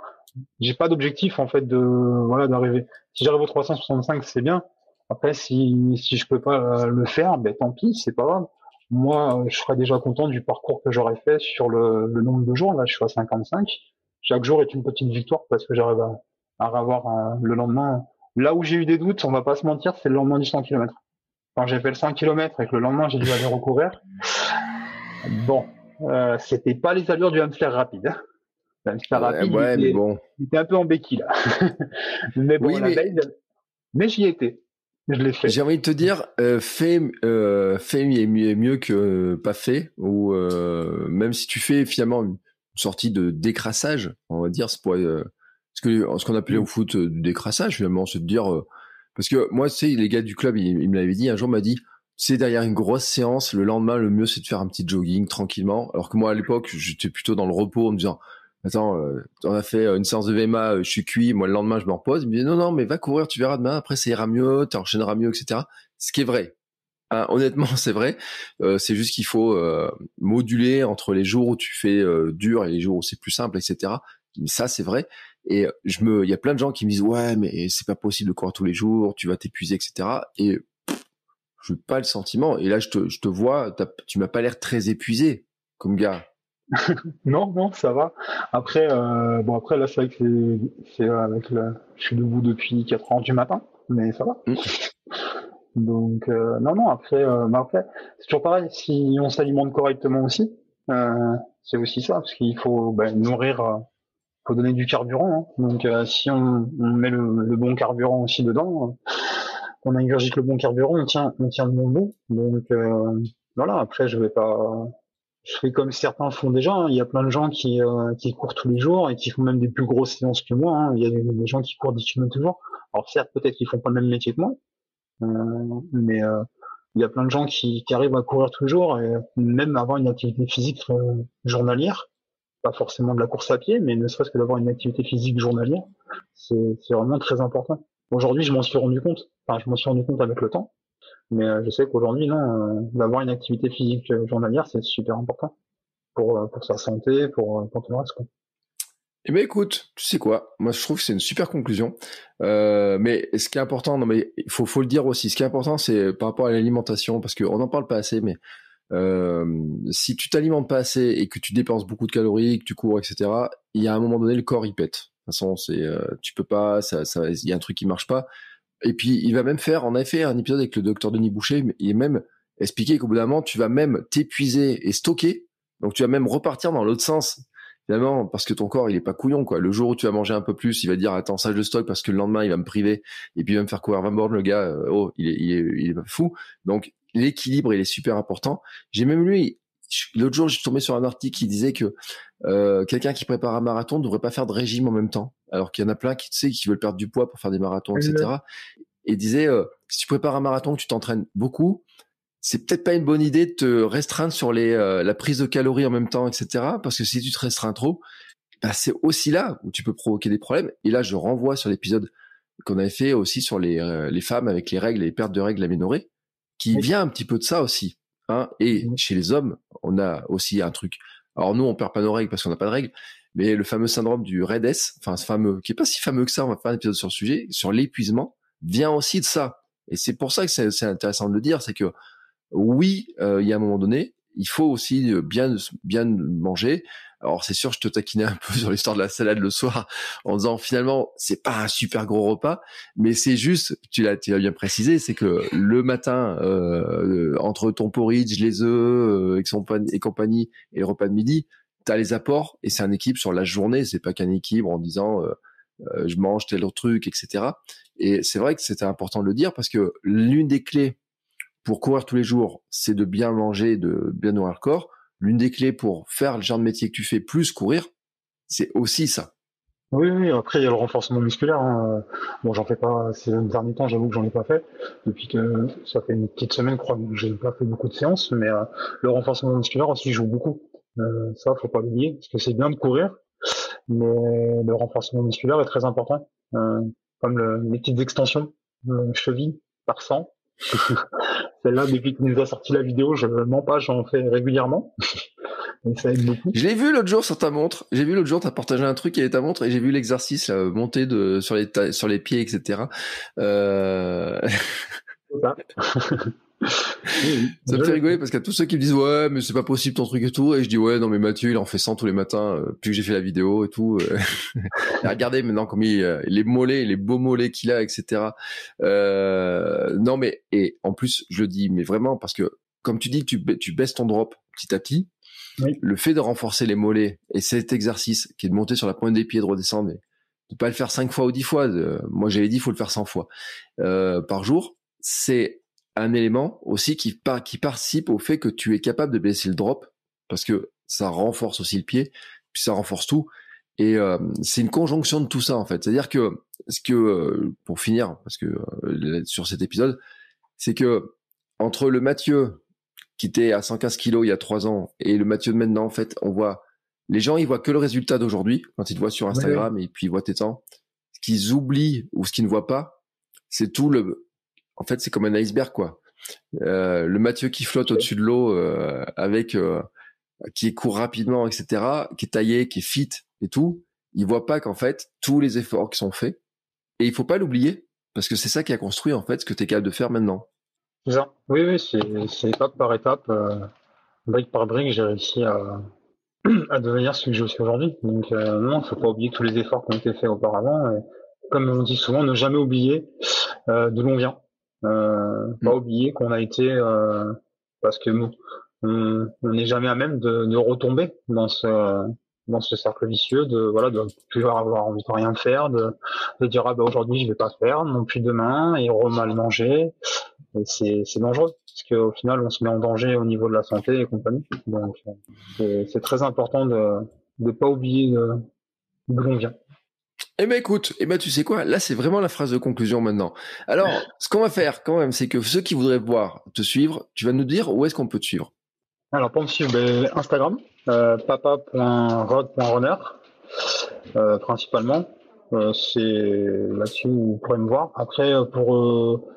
j'ai pas d'objectif en fait de voilà d'arriver. Si j'arrive au 365, c'est bien. Après, si si je peux pas euh, le faire, ben tant pis, c'est pas grave. Moi, je serais déjà content du parcours que j'aurais fait sur le, le, nombre de jours. Là, je suis à 55. Chaque jour est une petite victoire parce que j'arrive à, à avoir euh, le lendemain. Là où j'ai eu des doutes, on va pas se mentir, c'est le lendemain du 100 km. Quand j'ai fait le 100 km et que le lendemain j'ai dû aller recourir, bon, euh, c'était pas les allures du hamster rapide. Hein ouais, mais bon. il était un peu en béquille là. mais bon, oui, mais... mais j'y étais. Je l'ai fait. J'ai envie de te dire, euh, fait, euh, fait mieux, mieux que pas fait, ou euh, même si tu fais finalement une sortie de décrassage, on va dire, c'est pour, euh, ce qu'on appelait au foot euh, du décrassage finalement, c'est de dire, euh, parce que moi, tu sais, les gars du club, ils, me l'avaient dit, un jour, m'a dit, c'est derrière une grosse séance, le lendemain, le mieux, c'est de faire un petit jogging tranquillement. Alors que moi, à l'époque, j'étais plutôt dans le repos en me disant, attends, euh, on a fait une séance de VMA, euh, je suis cuit, moi le lendemain je me repose. Il me dit non non mais va courir, tu verras demain, après ça ira mieux, tu enchaîneras mieux, etc. Ce qui est vrai. Hein, honnêtement, c'est vrai. Euh, c'est juste qu'il faut moduler entre les jours où tu fais dur et les jours où c'est plus simple, etc. Mais ça, c'est vrai. Et je me, il y a plein de gens qui me disent ouais, mais c'est pas possible de courir tous les jours, tu vas t'épuiser, etc. Et je n'ai pas le sentiment. Et là, je te, je te vois, tu m'as pas l'air très épuisé comme gars. non, non, ça va. Après, euh, bon, après là, c'est vrai que c'est avec le, je suis debout depuis 4 heures du matin, mais ça va. Mm. Donc, euh, non, non. Après, euh, après, c'est toujours pareil. Si on s'alimente correctement aussi, euh, c'est aussi ça, parce qu'il faut ben, nourrir, euh, faut donner du carburant. Hein. Donc, euh, si on, on met le, le, bon carburant aussi dedans, on ingurgite le bon carburant, on tient, on tient le bon bout. Donc, voilà. Après, je vais pas je fais comme certains font déjà. Hein. Il y a plein de gens qui, euh, qui courent tous les jours et qui font même des plus grosses séances que moi. Hein. Il y a des, gens qui courent 10 km toujours. Alors certes, peut-être qu'ils font pas le même métier que moi, euh, mais euh, il y a plein de gens qui, qui, arrivent à courir tous les jours et même avoir une activité physique journalière. Pas forcément de la course à pied, mais ne serait-ce que d'avoir une activité physique journalière, c'est vraiment très important. Aujourd'hui, je m'en suis rendu compte. Enfin, je m'en suis rendu compte avec le temps. Mais euh, je sais qu'aujourd'hui, non, euh, d'avoir une activité physique euh, journalière, c'est super important pour, pour sa santé, pour, tout le reste. Quoi. Eh ben écoute, tu sais quoi? Moi, je trouve que c'est une super conclusion. Mais ce qui est important, non mais il faut, faut le dire aussi. Ce qui est important, c'est par rapport à l'alimentation, parce qu'on n'en parle pas assez. Mais euh, si tu t'alimentes pas assez et que tu dépenses beaucoup de calories, que tu cours, etc., il y a un moment donné, le corps il pète. façon, c'est tu peux pas, ça, ça, il y a un truc qui marche pas. Et puis il va même faire, a fait un épisode avec le docteur Denis Boucher, il est même expliqué qu'au bout d'un moment, tu vas même t'épuiser et stocker. Donc tu vas même repartir dans l'autre sens. Évidemment, parce que ton corps, il est pas couillon, quoi. Le jour où tu vas manger un peu plus, il va dire, attends, ça, je le stocke parce que le lendemain, il va me priver et puis il va me faire courir 20 bornes, le gars, euh, oh, il est, il est, il est fou. Donc, l'équilibre, il est super important. J'ai même lu, l'autre jour, je suis tombé sur un article qui disait que euh, quelqu'un qui prépare un marathon ne devrait pas faire de régime en même temps. Alors qu'il y en a plein qui, tu sais, qui veulent perdre du poids pour faire des marathons, etc. Et disait, euh, si tu prépares un marathon, que tu t'entraînes beaucoup, c'est peut-être pas une bonne idée de te restreindre sur les, euh, la prise de calories en même temps, etc. Parce que si tu te restreins trop, bah, c'est aussi là où tu peux provoquer des problèmes. Et là, je renvoie sur l'épisode qu'on avait fait aussi sur les, euh, les femmes avec les règles, les pertes de règles aménorées, qui vient un petit peu de ça aussi. Hein. Et chez les hommes, on a aussi un truc. Alors nous, on perd pas nos règles parce qu'on n'a pas de règles, mais le fameux syndrome du RED S, enfin ce fameux, qui est pas si fameux que ça, on va faire un épisode sur le sujet, sur l'épuisement, vient aussi de ça. Et c'est pour ça que c'est intéressant de le dire, c'est que oui, euh, il y a un moment donné, il faut aussi euh, bien bien manger. Alors c'est sûr, je te taquinais un peu sur l'histoire de la salade le soir en disant finalement c'est pas un super gros repas, mais c'est juste, tu l'as tu as bien précisé, c'est que le matin euh, entre ton porridge, les œufs euh, et, compagnie et le repas de midi, tu as les apports et c'est un équilibre sur la journée. C'est pas qu'un équilibre en disant je mange tel autre truc, etc. Et c'est vrai que c'était important de le dire parce que l'une des clés pour courir tous les jours, c'est de bien manger, de bien nourrir le corps. L'une des clés pour faire le genre de métier que tu fais plus courir, c'est aussi ça. Oui, oui, après il y a le renforcement musculaire. Hein. Bon, j'en fais pas ces derniers temps, j'avoue que j'en ai pas fait. Depuis que ça fait une petite semaine, je crois que j'ai pas fait beaucoup de séances, mais euh, le renforcement musculaire aussi joue beaucoup. Euh, ça, faut pas l'oublier, parce que c'est bien de courir, mais le renforcement musculaire est très important. Euh, comme le, les petites extensions, cheville par 100, Celle-là, depuis qu'il nous a sorti la vidéo, je ne mens pas, j'en fais régulièrement. ça aide beaucoup. Je l'ai vu l'autre jour sur ta montre. J'ai vu l'autre jour, tu as partagé un truc avec ta montre et j'ai vu l'exercice, monter de, sur, les sur les pieds, etc. Euh... ça me fait rigoler parce qu'il y a tous ceux qui me disent ouais mais c'est pas possible ton truc et tout et je dis ouais non mais Mathieu il en fait 100 tous les matins euh, depuis que j'ai fait la vidéo et tout euh. regardez maintenant comme il euh, les mollets les beaux mollets qu'il a etc euh, non mais et en plus je le dis mais vraiment parce que comme tu dis tu, tu baisses ton drop petit à petit le fait de renforcer les mollets et cet exercice qui est de monter sur la pointe des pieds de redescendre et de pas le faire 5 fois ou 10 fois moi j'avais dit il faut le faire 100 fois par jour c'est un élément aussi qui, qui participe au fait que tu es capable de baisser le drop parce que ça renforce aussi le pied, puis ça renforce tout. Et euh, c'est une conjonction de tout ça en fait. C'est-à-dire que ce que euh, pour finir, parce que euh, sur cet épisode, c'est que entre le Mathieu qui était à 115 kilos il y a trois ans et le Mathieu de maintenant, en fait, on voit les gens ils voient que le résultat d'aujourd'hui quand ils te voient sur Instagram et puis ils voient tes temps. Ce qu'ils oublient ou ce qu'ils ne voient pas, c'est tout le en fait, c'est comme un iceberg, quoi. Euh, le Mathieu qui flotte au-dessus de l'eau euh, avec euh, qui court rapidement, etc., qui est taillé, qui est fit et tout, il voit pas qu'en fait tous les efforts qui sont faits et il faut pas l'oublier parce que c'est ça qui a construit en fait ce que tu es capable de faire maintenant. Ça. Oui, oui, c'est étape par étape, brique par brique, j'ai réussi à, à devenir ce que je suis aujourd'hui. Donc non, faut pas oublier tous les efforts qui ont été faits auparavant. Et, comme on dit souvent, ne jamais oublier d'où l'on vient. Euh, mm. Pas oublier qu'on a été, euh, parce que on n'est jamais à même de, de, retomber dans ce dans ce cercle vicieux de voilà de toujours avoir envie de rien faire de, de dire ah bah aujourd'hui je vais pas faire non plus demain et mal manger. Et c'est c'est dangereux parce qu'au final on se met en danger au niveau de la santé et compagnie. Donc c'est très important de de pas oublier d'où l'on vient eh ben écoute, eh ben tu sais quoi, là c'est vraiment la phrase de conclusion maintenant. Alors, ce qu'on va faire quand même, c'est que ceux qui voudraient voir te suivre, tu vas nous dire où est-ce qu'on peut te suivre. Alors pour me suivre, ben, Instagram, euh, papa.rod.runner, euh, principalement. Euh, c'est là-dessus où vous pourrez me voir. Après, euh, pour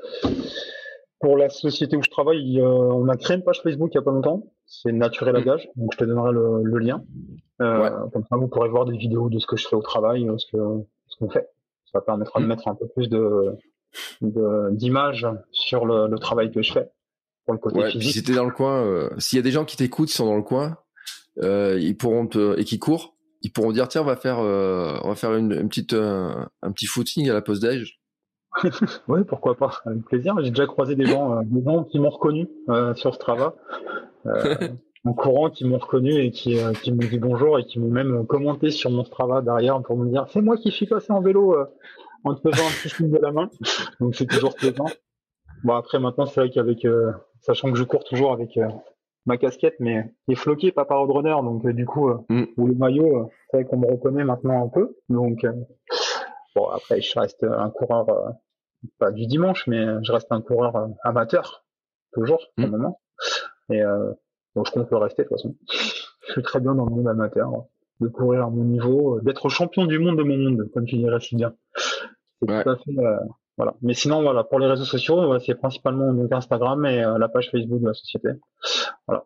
pour la société où je travaille, on a créé une page Facebook il y a pas longtemps. C'est Naturel à gage, donc je te donnerai le lien. Euh, comme ça, vous pourrez voir des vidéos de ce que je fais au travail, ce que ce qu'on fait. Ça permettra de mm. mettre un peu plus de d'images sur le, travail que je fais pour le côté ouais, physique. Si t'es dans le coin, euh, s'il y a des gens qui t'écoutent, qui sont dans le coin, euh, ils pourront te et qui courent, ils pourront dire tiens, on va faire, on va faire une, petite, un petit footing à la pause d'âge. oui, pourquoi pas, avec plaisir. J'ai déjà croisé des gens, des gens qui m'ont reconnu sur Strava. en courant qui m'ont reconnu et qui, euh, qui m'ont dit bonjour et qui m'ont même commenté sur mon Strava derrière pour me dire c'est moi qui suis passé en vélo euh, en te faisant un petit signe de la main. Donc c'est toujours plaisant. Bon après maintenant c'est vrai qu'avec euh, sachant que je cours toujours avec ma casquette mais est floquée pas par Roadrunner donc du coup mm. ou le maillot c'est vrai qu'on me reconnaît maintenant un peu donc bon après je reste un coureur pas du dimanche mais je reste un coureur amateur toujours pour le mm. moment et donc je compte le rester de toute façon. je suis très bien dans le monde amateur, de courir à mon niveau, euh, d'être champion du monde de mon monde, comme tu dirais si bien. C'est tout à fait euh, voilà. Mais sinon voilà, pour les réseaux sociaux, c'est principalement donc Instagram et euh, la page Facebook de la société. Voilà.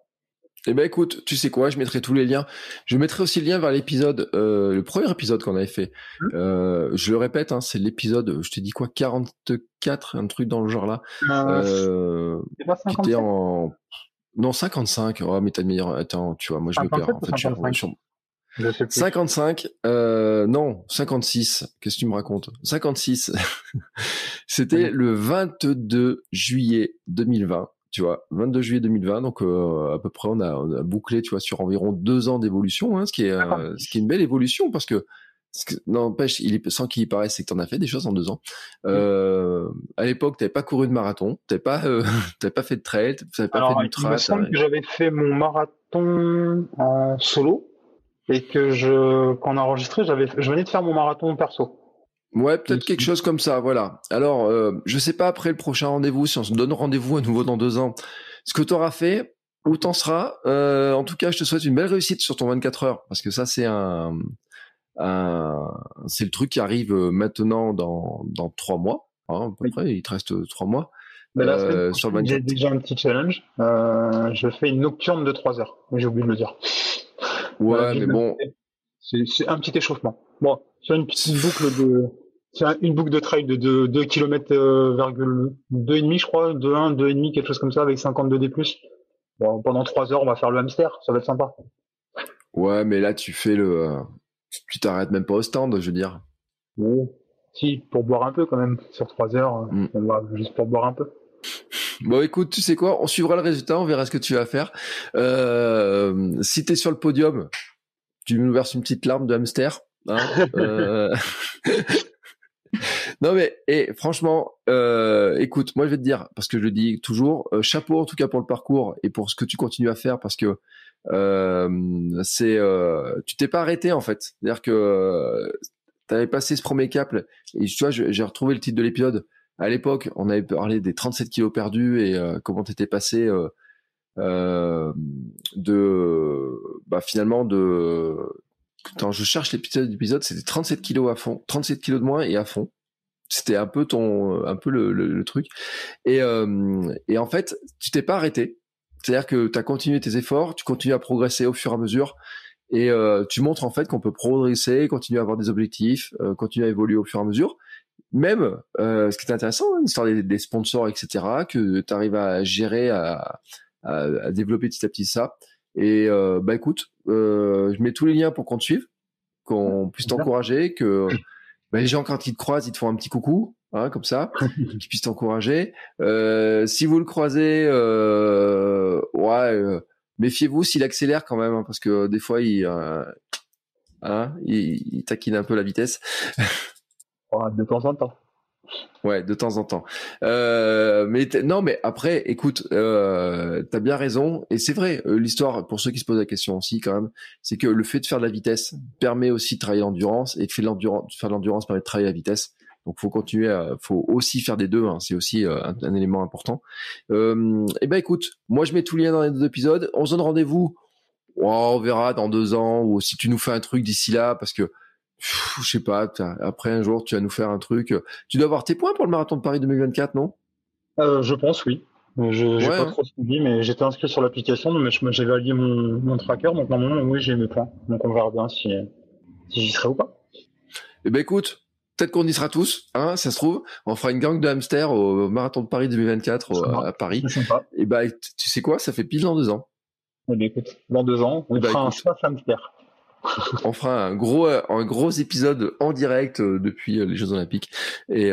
Eh ben écoute, tu sais quoi, je mettrai tous les liens. Je mettrai aussi le lien vers l'épisode, le premier épisode qu'on avait fait. Mmh. je le répète, hein, c'est l'épisode, je t'ai dit quoi, 44, un truc dans le genre là. Euh, qui était en non, 55. Oh, mais t'as meilleur. Attends, tu vois, moi je me perds. En fait, 55. Je suis... 55, euh, non, 56. Qu'est-ce que tu me racontes? 56. C'était le 22 juillet 2020. Tu vois, 22 juillet 2020. Donc euh, à peu près, on a, on a, bouclé, tu vois, sur environ deux ans d'évolution, hein, ce qui est, euh, ce qui est une belle évolution parce que N'empêche, il est, sans qu'il y paraisse, c'est que tu en as fait des choses en deux ans. Euh, à l'époque, t'avais pas couru de marathon, t'avais pas, euh, pas fait de trail, t'avais pas fait de trail. Il me semble que j'avais fait mon marathon en solo et que je, quand on a enregistré, j'avais, je venais de faire mon marathon perso. Ouais, peut-être quelque chose comme ça, voilà. Alors, euh, je sais pas après le prochain rendez-vous, si on se donne rendez-vous à nouveau dans deux ans, ce que tu auras fait, où t'en seras. Euh, en tout cas, je te souhaite une belle réussite sur ton 24 heures, parce que ça, c'est un, c'est le truc qui arrive euh, maintenant dans, dans trois mois, hein, à peu près. Il te reste euh, trois mois. Euh, sur J'ai déjà un petit challenge. Euh, je fais une nocturne de 3 heures. J'ai oublié de le dire. Ouais, mais bon. C'est un petit échauffement. Bon, sur une petite boucle de, une boucle de trail de 2, 2 km, euh, 2,5 je crois, 2,1, 2,5, quelque chose comme ça, avec 52 D+. Bon, pendant 3 heures, on va faire le hamster, ça va être sympa. Ouais, mais là, tu fais le, tu t'arrêtes même pas au stand, je veux dire. Oui. Si, pour boire un peu quand même. Sur trois heures, mm. on va juste pour boire un peu. Bon, écoute, tu sais quoi? On suivra le résultat, on verra ce que tu vas faire. Euh, si t'es sur le podium, tu nous verses une petite larme de hamster. Hein euh... non mais et franchement, euh, écoute, moi je vais te dire parce que je le dis toujours, euh, chapeau en tout cas pour le parcours et pour ce que tu continues à faire parce que euh, c'est euh, tu t'es pas arrêté en fait. C'est-à-dire que euh, tu avais passé ce premier cap et tu vois, j'ai retrouvé le titre de l'épisode. À l'époque, on avait parlé des 37 kilos perdus et comment t'étais passé de bah finalement de quand je cherche l'épisode c'était 37 kilos à fond, 37 kilos de moins et à fond. C'était un peu ton, un peu le, truc. Et, euh, et en fait, tu t'es pas arrêté. C'est-à-dire que tu as continué tes efforts, tu continues à progresser au fur et à mesure et euh, tu montres en fait qu'on peut progresser, continuer à avoir des objectifs, euh, continuer à évoluer au fur et à mesure. Même, euh, ce qui est intéressant, hein, l'histoire des, sponsors, etc., que tu arrives à gérer, à, à, développer petit à petit ça. Et bah écoute, je mets tous les liens pour qu'on te suive, qu'on puisse t'encourager, que bah, les gens quand ils te croisent, ils te font un petit coucou. Hein, comme ça, qui puisse t'encourager. Euh, si vous le croisez, euh, ouais, euh, méfiez-vous s'il accélère quand même, hein, parce que des fois il, hein, il, taquine un peu la vitesse. de temps en temps. Ouais, de temps en temps. Euh, mais non, mais après, écoute, euh, t'as bien raison, et c'est vrai. L'histoire, pour ceux qui se posent la question aussi, quand même, c'est que le fait de faire de la vitesse permet aussi de travailler l'endurance, et de faire de l'endurance permet de travailler la vitesse. Donc faut continuer, à, faut aussi faire des deux. Hein, c'est aussi euh, un, élément important. Euh, et eh ben écoute, moi je mets tout le lien dans les deux épisodes. On se donne rendez-vous. on verra dans deux ans ou si tu nous fais un truc d'ici là, parce que je sais pas. Après un jour, tu vas nous faire un truc. Tu dois avoir tes points pour le marathon de Paris 2024, non? Euh, Je pense oui. Je n'ai pas hein. trop suivi, mais j'étais inscrit sur l'application, mais j'ai validé mon, mon tracker, donc normalement oui j'ai mes points. Donc on verra bien si, si j'y serai ou pas. Eh ben écoute, Peut-être qu'on y sera tous, hein, ça se trouve. On fera une gang de hamsters au marathon de Paris 2024 à Paris. Et bah, tu sais quoi, ça fait pile dans deux ans. Eh ben, écoute, dans deux ans, on eh ben, fera un chasse hamster. On fera un gros, un gros épisode en direct depuis les Jeux Olympiques et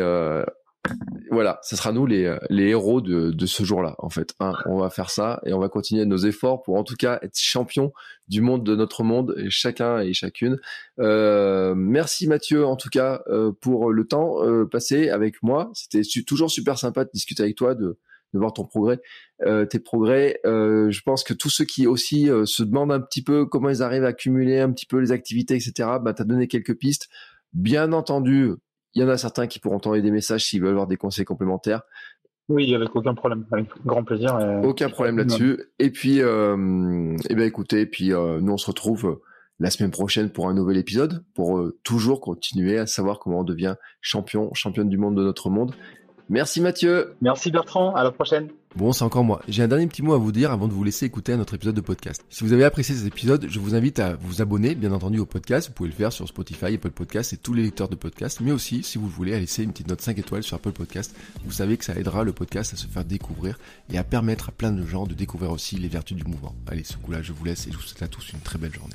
voilà, ce sera nous les, les héros de, de ce jour-là, en fait. Hein, on va faire ça et on va continuer nos efforts pour en tout cas être champion du monde de notre monde, chacun et chacune. Euh, merci Mathieu, en tout cas, euh, pour le temps euh, passé avec moi. C'était toujours super sympa de discuter avec toi, de, de voir ton progrès, euh, tes progrès. Euh, je pense que tous ceux qui aussi euh, se demandent un petit peu comment ils arrivent à cumuler un petit peu les activités, etc., bah, tu as donné quelques pistes. Bien entendu, il y en a certains qui pourront envoyer des messages s'ils veulent avoir des conseils complémentaires. Oui, avec aucun problème, avec grand plaisir. Aucun problème là-dessus. Et puis, euh, eh bien, écoutez, puis nous on se retrouve la semaine prochaine pour un nouvel épisode, pour toujours continuer à savoir comment on devient champion, championne du monde de notre monde. Merci Mathieu. Merci Bertrand, à la prochaine. Bon, c'est encore moi. J'ai un dernier petit mot à vous dire avant de vous laisser écouter un autre épisode de podcast. Si vous avez apprécié cet épisode, je vous invite à vous abonner, bien entendu, au podcast. Vous pouvez le faire sur Spotify, Apple Podcast et tous les lecteurs de podcast. Mais aussi, si vous voulez, à laisser une petite note 5 étoiles sur Apple Podcast. Vous savez que ça aidera le podcast à se faire découvrir et à permettre à plein de gens de découvrir aussi les vertus du mouvement. Allez, ce coup-là, je vous laisse et je vous souhaite à tous une très belle journée.